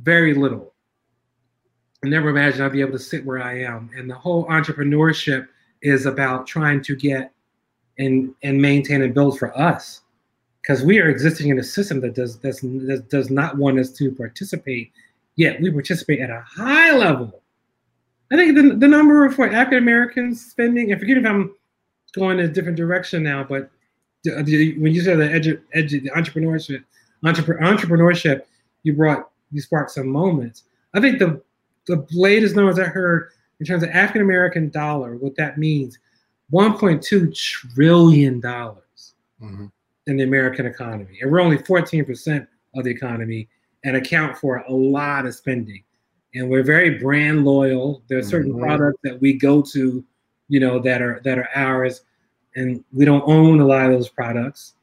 Speaker 12: very little. I never imagined I'd be able to sit where I am, and the whole entrepreneurship is about trying to get and and maintain and build for us. Because we are existing in a system that does that's, that does not want us to participate yet. We participate at a high level. I think the, the number for african americans spending and forget if i'm going in a different direction now but when you said the, edu, edu, the entrepreneurship entrepre, entrepreneurship you brought you sparked some moments. I think the the latest numbers i heard in terms of african american dollar what that means 1.2 trillion dollars
Speaker 4: Mhm.
Speaker 12: in the American economy. And we're only 14% of the economy and account for a lot of spending. And we're very brand loyal. There are certain
Speaker 4: Mhm.
Speaker 12: products that we go to, you know, that are that are ours, and we don't own a lot of those products,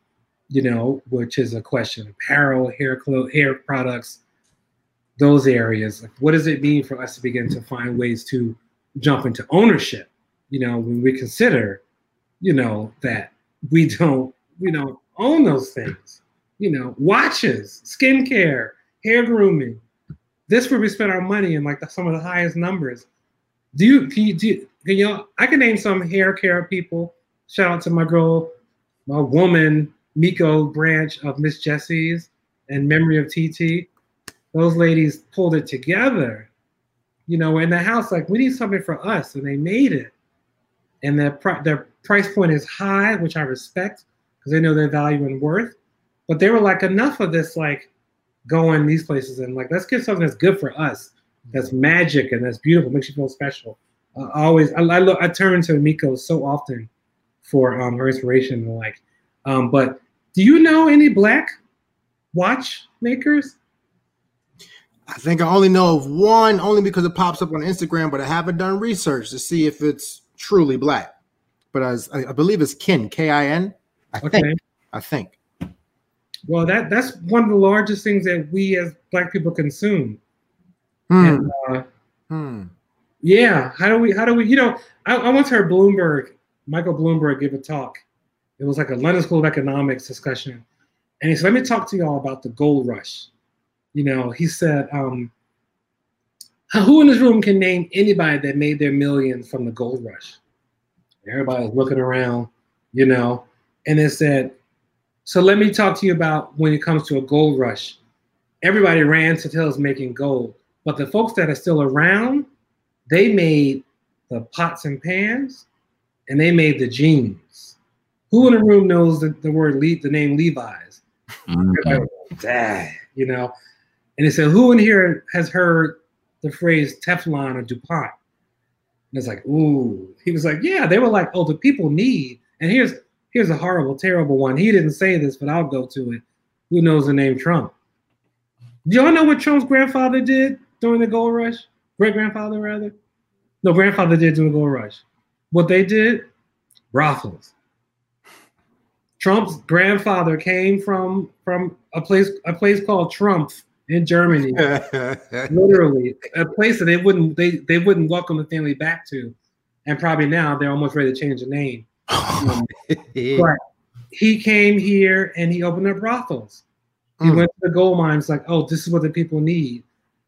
Speaker 12: you know, which is a question. Apparel, hair clothes, hair products, those areas. Like, what does it mean for us to begin to find ways to jump into ownership? You know, when we consider, you know, that we don't we don't own those things. You know, watches, skincare, hair grooming. This where we spend our money in like the, some of the highest numbers. Do you can you do you, can you I can name some hair care people. Shout out to my girl, my woman, Miko branch of Miss Jessie's and memory of Titi. Those ladies pulled it together. You know, in the house, like we need something for us, and they made it. And their pri- their price point is high, which I respect because they know their value and worth. But they were like, enough of this, like going these places and like let's get something that's good for us, that's magic and that's beautiful, makes you feel special. Uh, always, I, I look, I turn to Miko so often for um, her inspiration and like, um, but do you know any black watchmakers?
Speaker 4: I think I only know of one, only because it pops up on Instagram, but I haven't done research to see if it's truly black. But as I, I believe it's Kin, K I N. I
Speaker 12: Okay.
Speaker 4: think. I think.
Speaker 12: Well, that that's one of the largest things that we as black people consume.
Speaker 4: Hmm.
Speaker 12: And, uh,
Speaker 4: Hmm.
Speaker 12: yeah, how do we? How do we? You know, I, I once heard Bloomberg, Michael Bloomberg, give a talk. It was like a London School of Economics discussion, and he said, "Let me talk to y'all about the gold rush." You know, he said, um, "Who in this room can name anybody that made their millions from the gold rush?" Everybody was looking around, you know, and they said, "So let me talk to you about when it comes to a gold rush." Everybody ran to tell us making gold, but the folks that are still around, they made the pots and pans, and they made the jeans. Who in the room knows the, the word the name Levi's? Mm-hmm. Was, "Dang," you know. And they said, "Who in here has heard the phrase Teflon or DuPont?" And it's like, "Ooh." He was like, "Yeah." They were like, "Oh, the people need." And here's here's a horrible, terrible one. He didn't say this, but I'll go to it. Who knows the name Trump? Do y'all know what Trump's grandfather did during the gold rush? Great grandfather, rather. No, grandfather did during the gold rush. What they did, brothels. Trump's grandfather came from from a place a place called Trump in Germany. Literally, a place that they wouldn't they they wouldn't welcome the family back to, and probably now they're almost ready to change the name. Um, but he came here and he opened up brothels. He went to the gold mines like, oh, this is what the people need,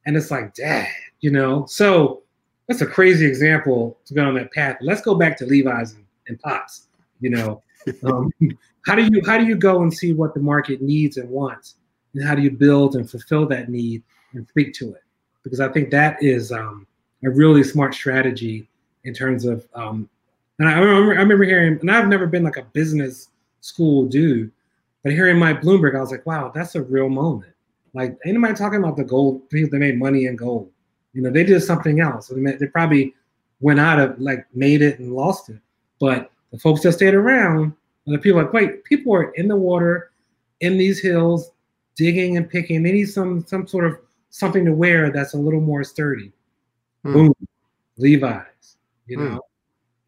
Speaker 12: and it's like, dad, you know. So that's a crazy example to go on that path. Let's go back to Levi's and, and Pops. You know, um, how do you how do you go and see what the market needs and wants, and how do you build and fulfill that need and speak to it? Because I think that is um, a really smart strategy in terms of. Um, and I remember, I remember hearing, and I've never been like a business school dude, but hearing Mike Bloomberg, I was like, wow, that's a real moment. Like, ain't nobody talking about the gold people that made money in gold. You know, they did something else. They, probably went out of like made it and lost it. But the folks that stayed around, the people like, wait, people are in the water, in these hills, digging and picking. They need some some sort of something to wear that's a little more sturdy.
Speaker 4: Hmm.
Speaker 12: Boom, Levi's. You
Speaker 4: Hmm.
Speaker 12: know,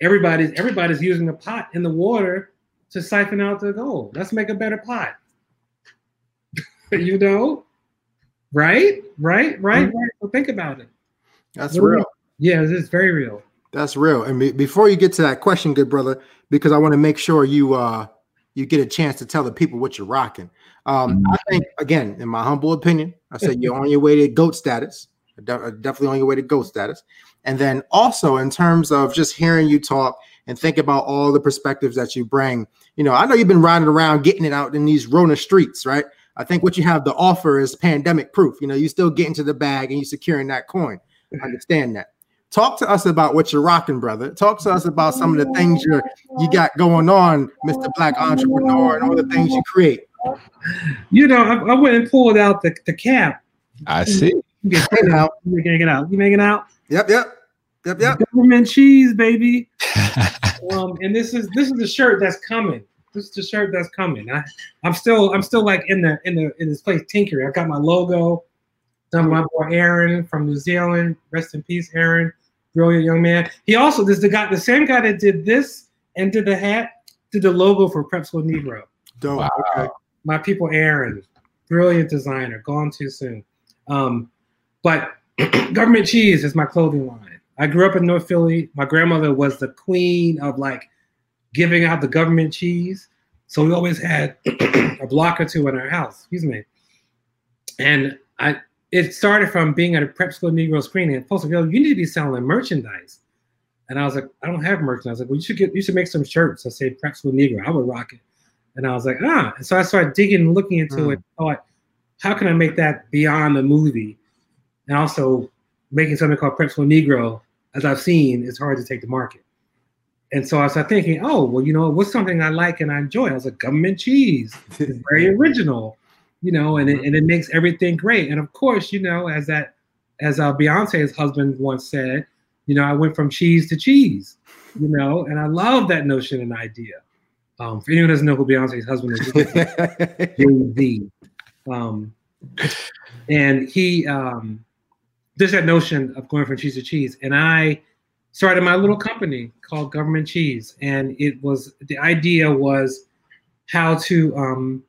Speaker 12: everybody's everybody's using a pot in the water to siphon out the gold. Let's make a better pot. you know, right, right, right,
Speaker 4: Mhm.
Speaker 12: right. So think about it.
Speaker 4: That's
Speaker 12: we-
Speaker 4: real.
Speaker 12: Yeah, it's very real.
Speaker 4: That's real. And be- before you get to that question, good brother, because I want to make sure you uh you get a chance to tell the people what you're rocking. Um, I think again, in my humble opinion, I said you're on your way to goat status. Uh, definitely on your way to goat status. And then also in terms of just hearing you talk and think about all the perspectives that you bring. You know, I know you've been riding around getting it out in these Rona streets, right? I think what you have to offer is pandemic proof. You know, you still get into the bag and you're securing that coin. I understand that. Talk to us about what you're rocking, brother. Talk to us about some of the things you're you got going on, Mr. Black Entrepreneur, and all the things you create.
Speaker 12: You know, I, I went and pulled out the, the cap.
Speaker 3: I see.
Speaker 12: You get it out. You making it out. You making it out?
Speaker 4: Yep, yep, yep, yep.
Speaker 12: Government cheese, baby. um, and this is this is the shirt that's coming. This is the shirt that's coming. I, I'm still I'm still like in the in the in this place tinkering. I got my logo. Done by my boy Aaron from New Zealand. Rest in peace, Aaron. Brilliant young man. He also this is the guy, the same guy that did this and did the hat, did the logo for Prep School Negro.
Speaker 4: Dope. Okay.
Speaker 12: My people, Aaron, brilliant designer, gone too soon. Um, but government cheese is my clothing line. I grew up in North Philly. My grandmother was the queen of like giving out the government cheese. So we always had a block or two in our house. Excuse me. And I it started from being at a prep school Negro screening and posted, yo, you need to be selling merchandise. And I was like, I don't have merchandise. I was like, well, you should get you should make some shirts that say prep school Negro. I would rock it. And I was like, ah. And so I started digging and looking into
Speaker 4: Mm.
Speaker 12: it. Thought, how can I make that beyond the movie? And also making something called Prep School Negro, as I've seen, is hard to take to market. and so I started thinking, oh, well, you know, what's something I like and I enjoy? I was like, government cheese. It's very original, you know, and it, and it makes everything great. And of course, you know, as that, as uh, Beyonce's husband once said, you know, I went from cheese to cheese, you know, and I love that notion and idea. Um, for anyone who doesn't know who Beyonce's husband is, Jay Z. Um, and he, um, there's that notion of going from cheese to cheese. And I, started my little company called Government Cheese, and it was the idea was how to um,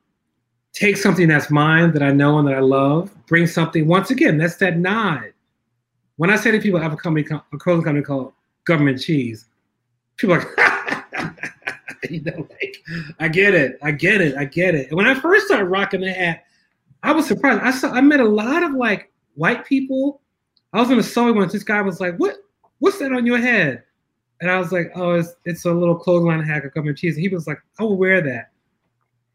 Speaker 12: take something that's mine that I know and that I love, bring something. Once again, that's that nod. When I say to people, I have a company, a clothing company called Government Cheese. People are like, you know, like I get it, I get it, I get it. And when I first started rocking the hat, I was surprised. I saw I met a lot of like white people. I was in a sewing once. This guy was like, "What? what's that on your head? And I was like, oh, it's, it's a little clothesline hack of gum cheese. And he was like, I will wear that.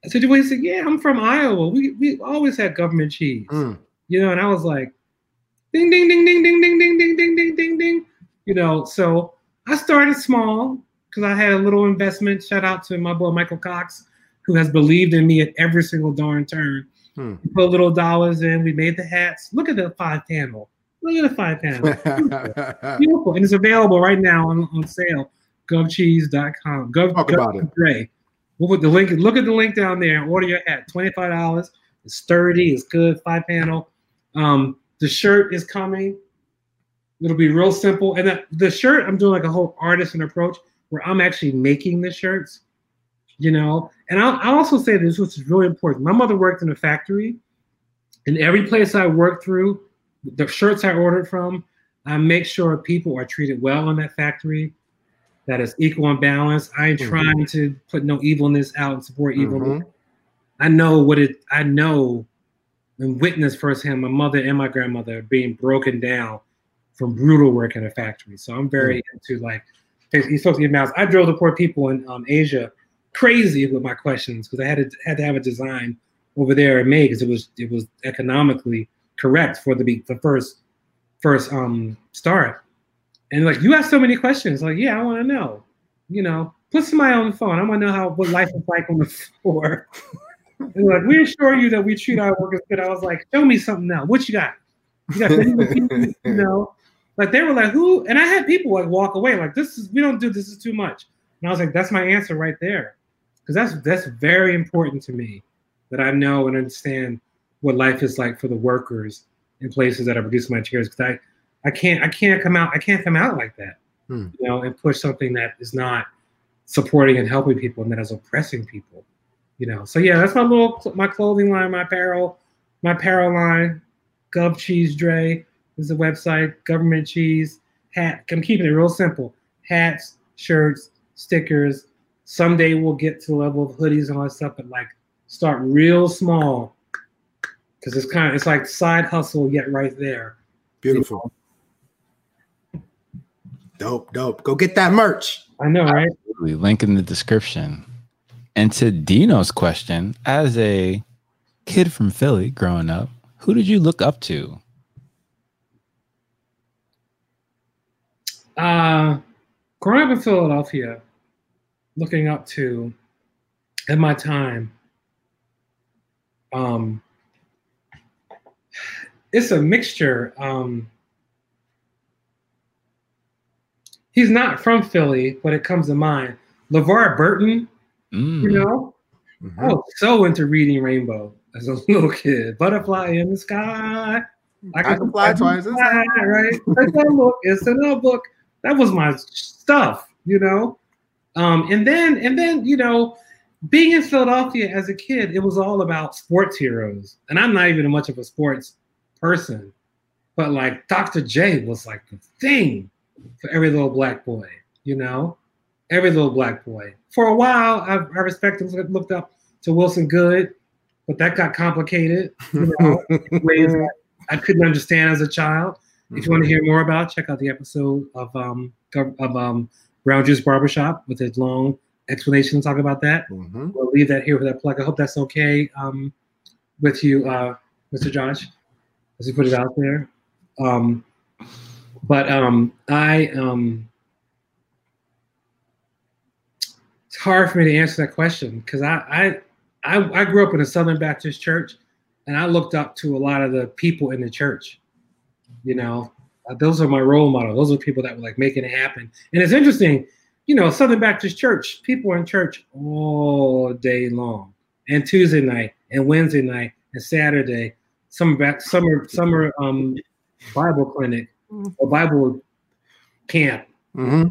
Speaker 12: I said, he said, yeah, I'm from Iowa. We, we always had government cheese. Mm. You know, and I was like, ding, ding, ding, ding, ding, ding, ding, ding, ding, ding, ding, ding. You know, so I started small because I had a little investment. Shout out to my boy Michael Cox, who has believed in me at every single darn turn. Hmm. put little dollars in. We made the hats. Look at the five panel. Look at the five panel. Beautiful. And it's available right now on, on sale. GovCheese.com. Gov,
Speaker 4: Talk
Speaker 12: Gov
Speaker 4: about it.
Speaker 12: Dre. We'll put the link. Look at the link down there and order your hat. $25. It's sturdy, it's good, five panel. Um, the shirt is coming. It'll be real simple. And the, the shirt, I'm doing like a whole artisan approach where I'm actually making the shirts, you know. And I'll, I'll also say this, which is really important. My mother worked in a factory, and every place I worked through, the shirts I ordered from, I make sure people are treated well in that factory, that is equal and balanced. I ain't mm-hmm. trying to put no evilness out and support evil. Mm-hmm. I know what it. I know and witness firsthand my mother and my grandmother being broken down from brutal work in a factory. So I'm very mm-hmm. into like you spoke to your mouth. I drove the poor people in um, Asia crazy with my questions because I had to had to have a design over there made because it was it was economically correct for the the first first um start. And like you ask so many questions, like yeah, I want to know. You know, put somebody on the phone. I want to know how what life is like on the floor. and like we assure you that we treat our workers good. I was like, show me something now. What you got? You got you know. Like they were like, who? And I had people like walk away, like this is we don't do this is too much. And I was like, that's my answer right there, because that's that's very important to me that I know and understand what life is like for the workers in places that are producing my chairs. because I, I can't I can't come out I can't come out like that hmm. you know and push something that is not supporting and helping people and that is oppressing people you know so yeah that's my little my clothing line my apparel my apparel line gov cheese dre is the website government cheese hat i'm keeping it real simple hats shirts stickers someday we'll get to the level of hoodies and all that stuff but like start real small because it's kind of it's like side hustle yet right there.
Speaker 4: Beautiful. You know? Dope, dope. Go get that merch.
Speaker 12: I know, right?
Speaker 3: Absolutely. Link in the description. And to Gino's question, as a kid from Philly growing up, who did you look up to?
Speaker 12: Uh, growing up in Philadelphia, looking up to at my time, um, it's a mixture. Um, he's not from Philly, but it comes to mind. LeVar Burton, mm. you know, mm-hmm. I was so into reading Rainbow as a little kid. Butterfly in the sky.
Speaker 4: I can, I can fly twice. Sky,
Speaker 12: right? It's a book. It's a notebook. That was my stuff, you know. Um, and then, and then, you know, being in Philadelphia as a kid, it was all about sports heroes, and I'm not even much of a sports person. But like Dr. J was like the thing for every little black boy, you know, every little black boy. For a while, I, I respected, looked up to Wilson Goode, but that got complicated, you know, ways I couldn't understand as a child. If you want to hear more about, check out the episode of um of um Brown Juice Barbershop with his long explanation. And talk about that. Mm-hmm. We'll leave that here for that plug. I hope that's okay um, with you, uh, Mr. Josh as he put it out there. Um, but um, I um, it's hard for me to answer that question because I, I I I grew up in a Southern Baptist church, and I looked up to a lot of the people in the church. You know, uh, those are my role models. Those are people that were like making it happen. And it's interesting, you know, Southern Baptist Church, people in church all day long, and Tuesday night, and Wednesday night, and Saturday, summer back summer summer um Bible clinic or Bible camp.
Speaker 4: Mm-hmm.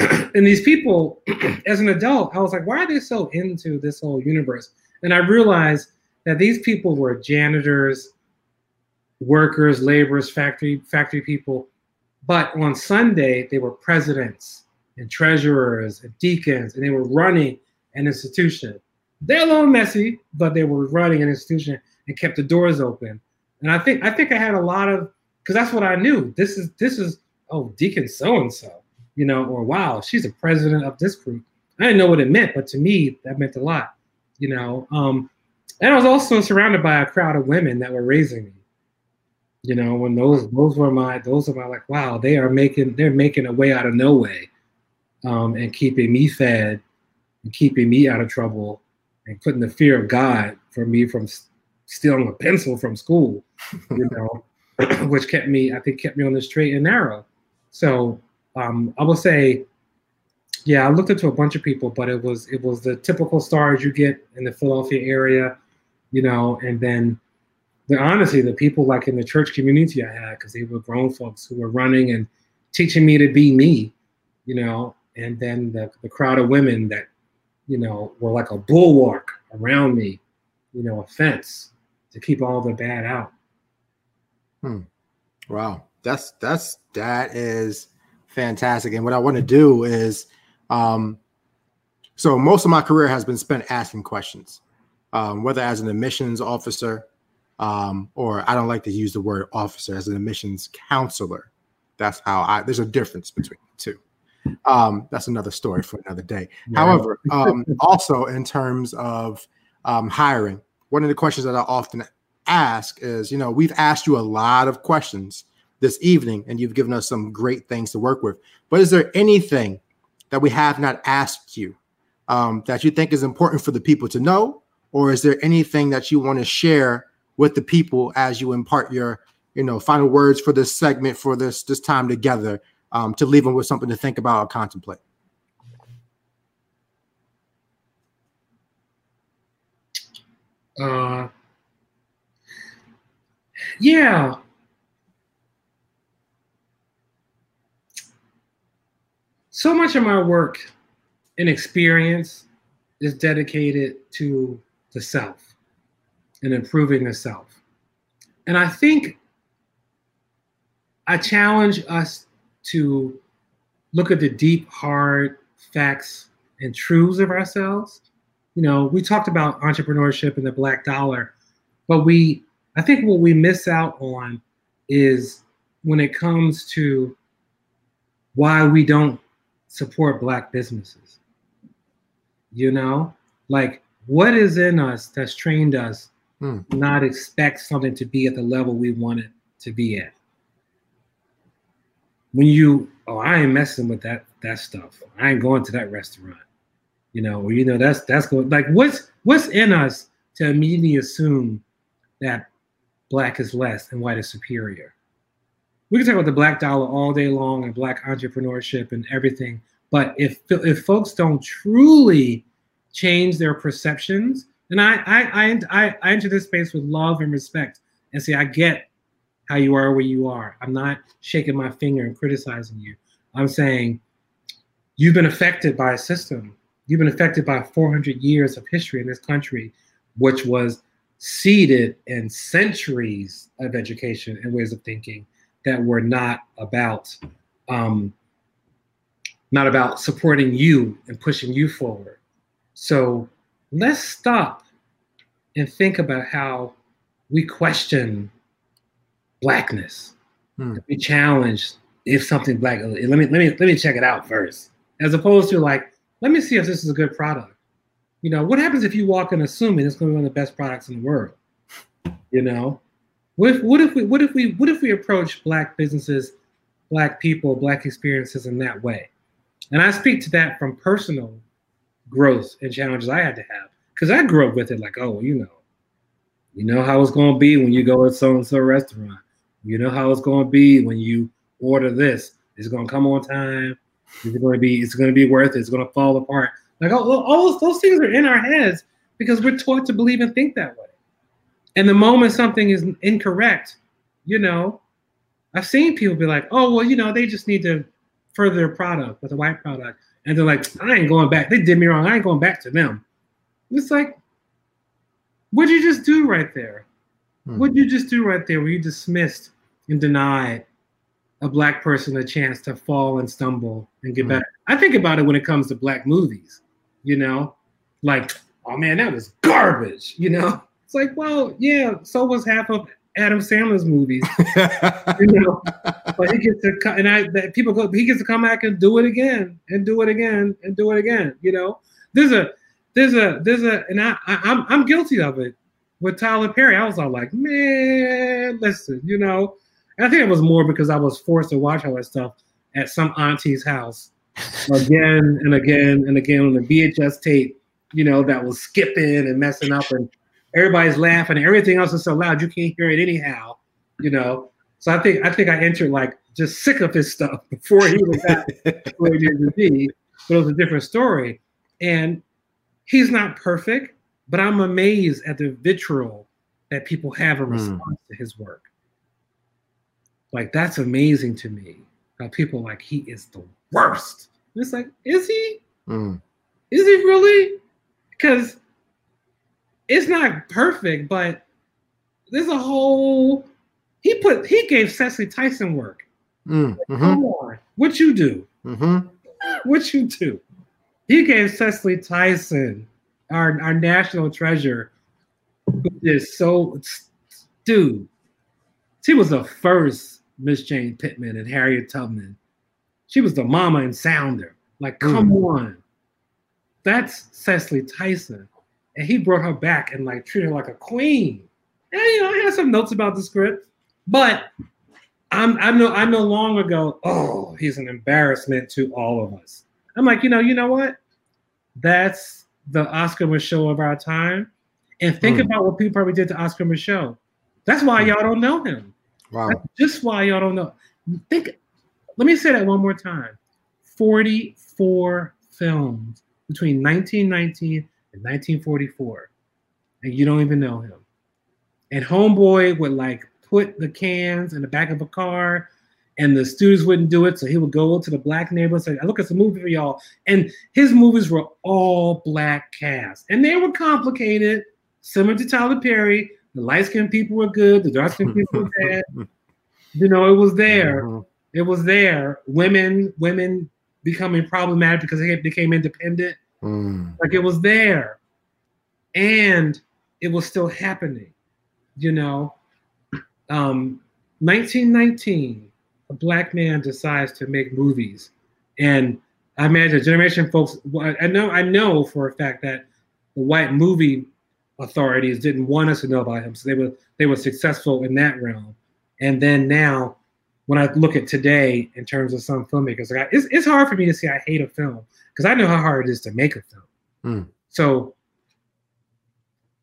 Speaker 12: and these people, as an adult, I was like, why are they so into this whole universe? And I realized that these people were janitors, workers, laborers, factory factory people. But on Sunday, they were presidents and treasurers and deacons, and they were running an institution. They're a little messy, but they were running an institution and kept the doors open. And I think I think I had a lot of because that's what I knew. This is this is oh deacon so and so, you know, or wow, she's a president of this group. I didn't know what it meant, but to me that meant a lot, you know. Um, and I was also surrounded by a crowd of women that were raising me. You know, when those those were my those are my like wow, they are making they're making a way out of no way, um, and keeping me fed, and keeping me out of trouble, and putting the fear of God for me from stealing a pencil from school, you know, which kept me, I think, kept me on the straight and narrow. So um, I will say, yeah, I looked into a bunch of people, but it was it was the typical stars you get in the Philadelphia area, you know, and then the honestly, the people like in the church community I had, because they were grown folks who were running and teaching me to be me, you know, and then the, the crowd of women that, you know, were like a bulwark around me, you know, a fence to keep all the bad out.
Speaker 4: Hmm. Wow, that's that's that is fantastic. And what I want to do is, um, so most of my career has been spent asking questions, um, whether as an admissions officer, um, or I don't like to use the word officer as an admissions counselor. That's how I. There's a difference between the two. Um, that's another story for another day. Yeah. However, um, also in terms of um, hiring, one of the questions that I often ask is, you know, we've asked you a lot of questions this evening, and you've given us some great things to work with. But is there anything that we have not asked you um, that you think is important for the people to know, or is there anything that you want to share with the people as you impart your, you know, final words for this segment for this this time together um, to leave them with something to think about or contemplate?
Speaker 12: Uh, yeah. So much of my work and experience is dedicated to the self and improving the self. And I think I challenge us to look at the deep, hard facts and truths of ourselves you know, we talked about entrepreneurship and the black dollar, but we, I think what we miss out on is when it comes to why we don't support black businesses. You know, like what is in us that's trained us hmm. not expect something to be at the level we want it to be at. When you, oh, I ain't messing with that that stuff. I ain't going to that restaurant you know, or you know, that's that's going like what's what's in us to immediately assume that black is less and white is superior. We can talk about the black dollar all day long and black entrepreneurship and everything, but if if folks don't truly change their perceptions, and I I I I enter this space with love and respect and say I get how you are where you are. I'm not shaking my finger and criticizing you. I'm saying you've been affected by a system you've been affected by 400 years of history in this country, which was seeded in centuries of education and ways of thinking that were not about um, not about supporting you and pushing you forward. So let's stop and think about how we question blackness. Hmm. We challenge if something black. Let me let me let me check it out first, as opposed to like let me see if this is a good product. You know, what happens if you walk in assuming it's going to be one of the best products in the world? You know, what if, what if we what if we what if we approach black businesses, black people, black experiences in that way? And I speak to that from personal growth and challenges I had to have because I grew up with it. Like, oh, you know, you know how it's going to be when you go to so and so restaurant. You know how it's going to be when you order this. It's going to come on time. It's going to be. It's going to be worth it. It's going to fall apart. Like all, all those, those things are in our heads because we're taught to believe and think that way. And the moment something is incorrect, you know, I've seen people be like, "Oh, well, you know, they just need to further their product with a white product," and they're like, "I ain't going back. They did me wrong. I ain't going back to them." It's like, what'd you just do right there? Hmm. What'd you just do right there? Where you dismissed and denied a black person a chance to fall and stumble and get hmm. better? I think about it when it comes to black movies. You know, like, oh man, that was garbage. You know, it's like, well, yeah, so was half of Adam Sandler's movies. you know, but he gets to come, and I that people go, he gets to come back and do it again and do it again and do it again. You know, there's a there's a there's a and I, I I'm I'm guilty of it with Tyler Perry. I was all like, man, listen, you know. And I think it was more because I was forced to watch all that stuff at some auntie's house again and again and again on the VHS tape, you know, that was skipping and messing up and everybody's laughing everything else is so loud you can't hear it anyhow, you know. So I think I think I entered like just sick of his stuff before he was where he needed to be, but it was a different story. And he's not perfect, but I'm amazed at the vitriol that people have in hmm. response mm. to his work. Like that's amazing to me. How people like he is the worst. And it's like, is he? Mm. Is he really? Because it's not perfect, but there's a whole. He put he gave Cicely Tyson work. Mm. Mm-hmm. Come on, what you do? Mm-hmm. What you do? He gave Cicely Tyson, our, our national treasure, who is so, dude, she was the first Miss Jane Pittman and Harriet Tubman. She was the mama and sounder. Like, come mm. on. That's Cicely Tyson. And he brought her back and like treated her like a queen. And you know, I had some notes about the script, but I'm I know I no longer go, oh, he's an embarrassment to all of us. I'm like, you know, you know what? That's the Oscar Micheaux of our time. And think mm. about what people probably did to Oscar Micheaux. That's why hmm. y'all don't know him. Wow. That's just why y'all don't know. Think let me say that one more time. 44 films between 1919 and 1944. And you don't even know him. And Homeboy would like put the cans in the back of a car and the students wouldn't do it. So he would go to the black neighborhood and say, I look at the movie for y'all. And his movies were all black cast. And they were complicated, similar to Tyler Perry. The light skinned people were good, the dark skinned people were bad. You know, it was there. Mm-hmm. It was there. Women, women becoming problematic because they became independent. Mm. Like it was there. And it was still happening. You know. Um 1919 a black man decides to make movies, and I imagine generation folks. I know I know for a fact that the white movie authorities didn't want us to know about him, so they were they were successful in that realm. And then now, when I look at today in terms of some filmmakers, like I, it's it's hard for me to say I hate a film because I know how hard it is to make a film. Mm. So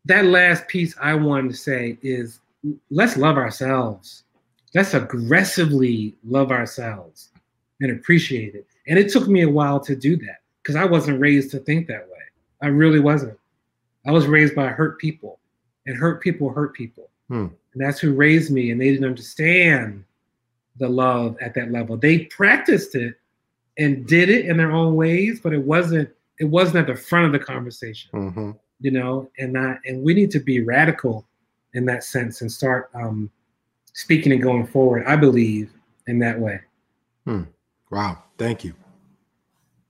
Speaker 12: that last piece I wanted to say is let's love ourselves let's aggressively love ourselves and appreciate it. And it took me a while to do that because I wasn't raised to think that way. I really wasn't. I was raised by hurt people, and hurt people hurt people. Hmm. And that's who raised me, and they didn't understand the love at that level. They practiced it and did it in their own ways, but it wasn't it wasn't at the front of the conversation. Mm-hmm. You know, and not and we need to be radical in that sense and start um, speaking and going forward. I believe in that way.
Speaker 4: Hmm. Wow. Thank you.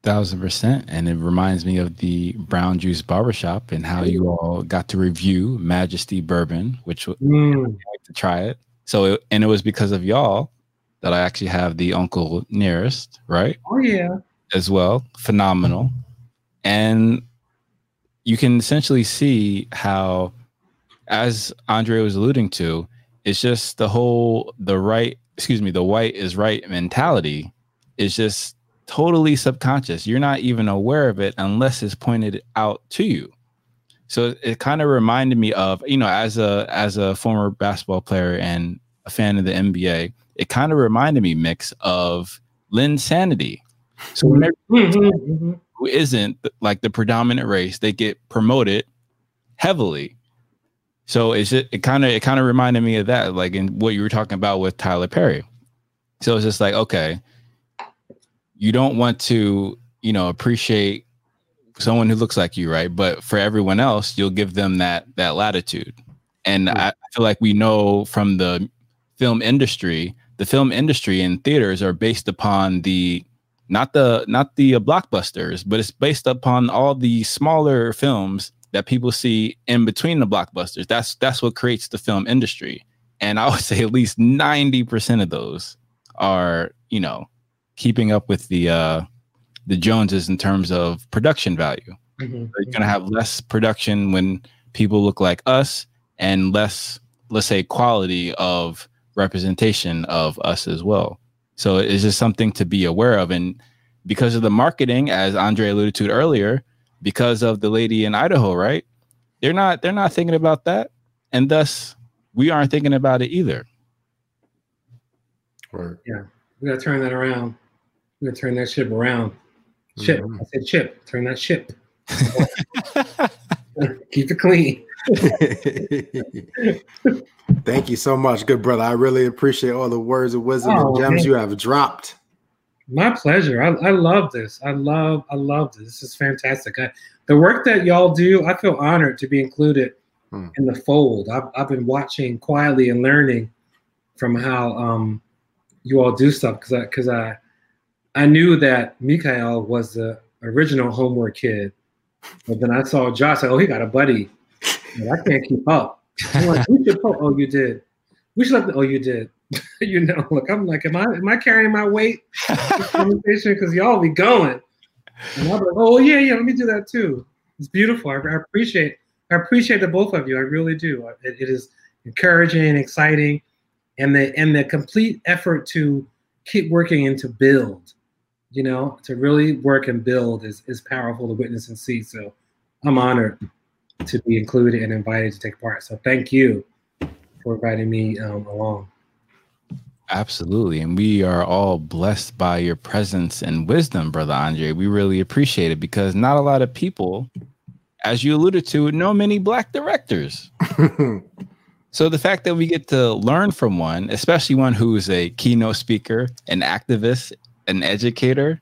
Speaker 3: Thousand percent. And it reminds me of the Brown Juice Barbershop and how you all got to review Majesty Bourbon, which mm. like to try it. So, it, and it was because of y'all that I actually have the Uncle Nearest, right?
Speaker 12: Oh, yeah.
Speaker 3: As well. Phenomenal. And you can essentially see how, as Andre was alluding to, it's just the whole the right excuse me the white is right mentality is just totally subconscious. You're not even aware of it unless it's pointed out to you. So it kind of reminded me of, you know, as a as a former basketball player and a fan of the NBA, it kind of reminded me mix of Linsanity. So whenever mm-hmm, mm-hmm. who isn't like the predominant race, they get promoted heavily. So it's just, it kind of it kind of reminded me of that, like in what you were talking about with Tyler Perry. So it's just like, okay, you don't want to, you know, appreciate someone who looks like you, right? But for everyone else, you'll give them that that latitude. And mm-hmm. I feel like we know from the film industry, the film industry and theaters are based upon the not the not the uh, blockbusters, but it's based upon all the smaller films that people see in between the blockbusters. That's that's what creates the film industry. And I would say at least 90% of those are, you know, keeping up with the uh the Joneses in terms of production value. Mm-hmm. you're gonna have less production when people look like us and less, let's say, quality of representation of us as well. So it's just something to be aware of. And because of the marketing, as Andre alluded to earlier, because of the lady in Idaho, right? They're not they're not thinking about that. And thus we aren't thinking about it either.
Speaker 12: Right. Yeah. We gotta turn that around. We gotta turn that ship around. Ship. Mm-hmm. I said chip. Turn that ship. Keep it clean.
Speaker 4: Thank you so much, good brother. I really appreciate all the words of wisdom oh, and gems man. you have dropped.
Speaker 12: My pleasure. I, I love this. I love, I love this. This is fantastic. I, the work that y'all do, I feel honored to be included hmm. in the fold. I've, I've been watching quietly and learning from how um, you all do stuff because I, because I, I knew that Mikael was the original homework kid, but then I saw Josh. Like, oh, he got a buddy. I can't keep up. I'm like, we should post. Oh, you did. We should let. The, oh, you did. you know, look, I'm like, am I am I carrying my weight? conversation because y'all be going. And I'm like, oh yeah, yeah, let me do that too. It's beautiful. I, I appreciate I appreciate the both of you. I really do. It, it is encouraging, exciting, and the and the complete effort to keep working and to build. You know, to really work and build is is powerful to witness and see. So I'm honored to be included and invited to take part. So thank you for inviting me um, along.
Speaker 3: Absolutely. And we are all blessed by your presence and wisdom, Brother Andre. We really appreciate it because not a lot of people, as you alluded to, know many Black directors. so the fact that we get to learn from one, especially one who is a keynote speaker, an activist, an educator,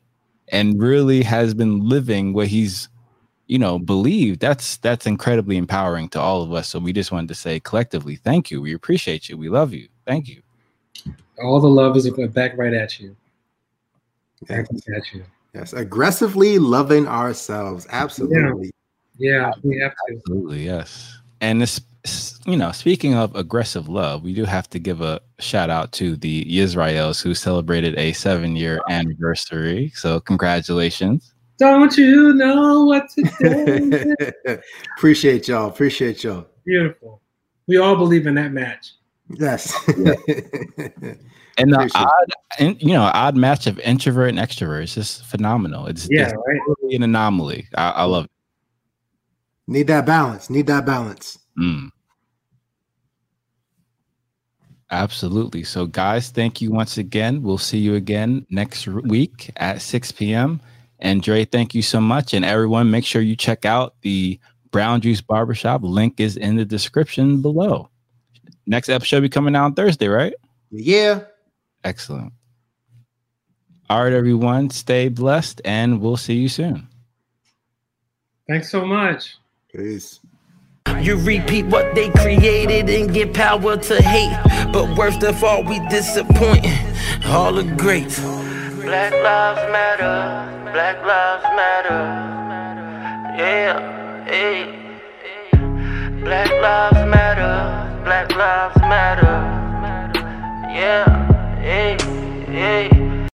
Speaker 3: and really has been living what he's you know believed that's that's incredibly empowering to all of us. So we just wanted to say collectively thank you. We appreciate you. We love you. Thank you.
Speaker 12: All the love is back right at you.
Speaker 4: Back at you. Yes aggressively loving ourselves. Absolutely.
Speaker 12: Yeah, yeah we have to.
Speaker 3: Absolutely yes. And this you know speaking of aggressive love we do have to give a shout out to the Yisraels who celebrated a seven year anniversary so congratulations
Speaker 12: don't you know what to do?
Speaker 4: Appreciate y'all. Appreciate y'all.
Speaker 12: Beautiful. We all believe in that match.
Speaker 4: Yes.
Speaker 3: and the odd, you know, odd match of introvert and extrovert is just phenomenal. It's
Speaker 12: yeah,
Speaker 3: it's
Speaker 12: right.
Speaker 3: Really an anomaly. I, I, love it.
Speaker 4: Need that balance. Need that balance.
Speaker 3: Mm. Absolutely. So, guys, thank you once again. We'll see you again next week at 6 p.m. And Dre, thank you so much. And everyone, make sure you check out the Brown Juice Barbershop. Link is in the description below. Next episode will be coming out on Thursday, right?
Speaker 4: Yeah.
Speaker 3: Excellent. All right, everyone, stay blessed and we'll see you soon.
Speaker 12: Thanks so much.
Speaker 4: Peace.
Speaker 14: You repeat what they created and get power to hate. But worst of all, we disappoint all the greats.
Speaker 1: Black lives matter, black lives matter. Yeah, yeah. Black lives matter, black lives matter. Yeah, yeah, yeah.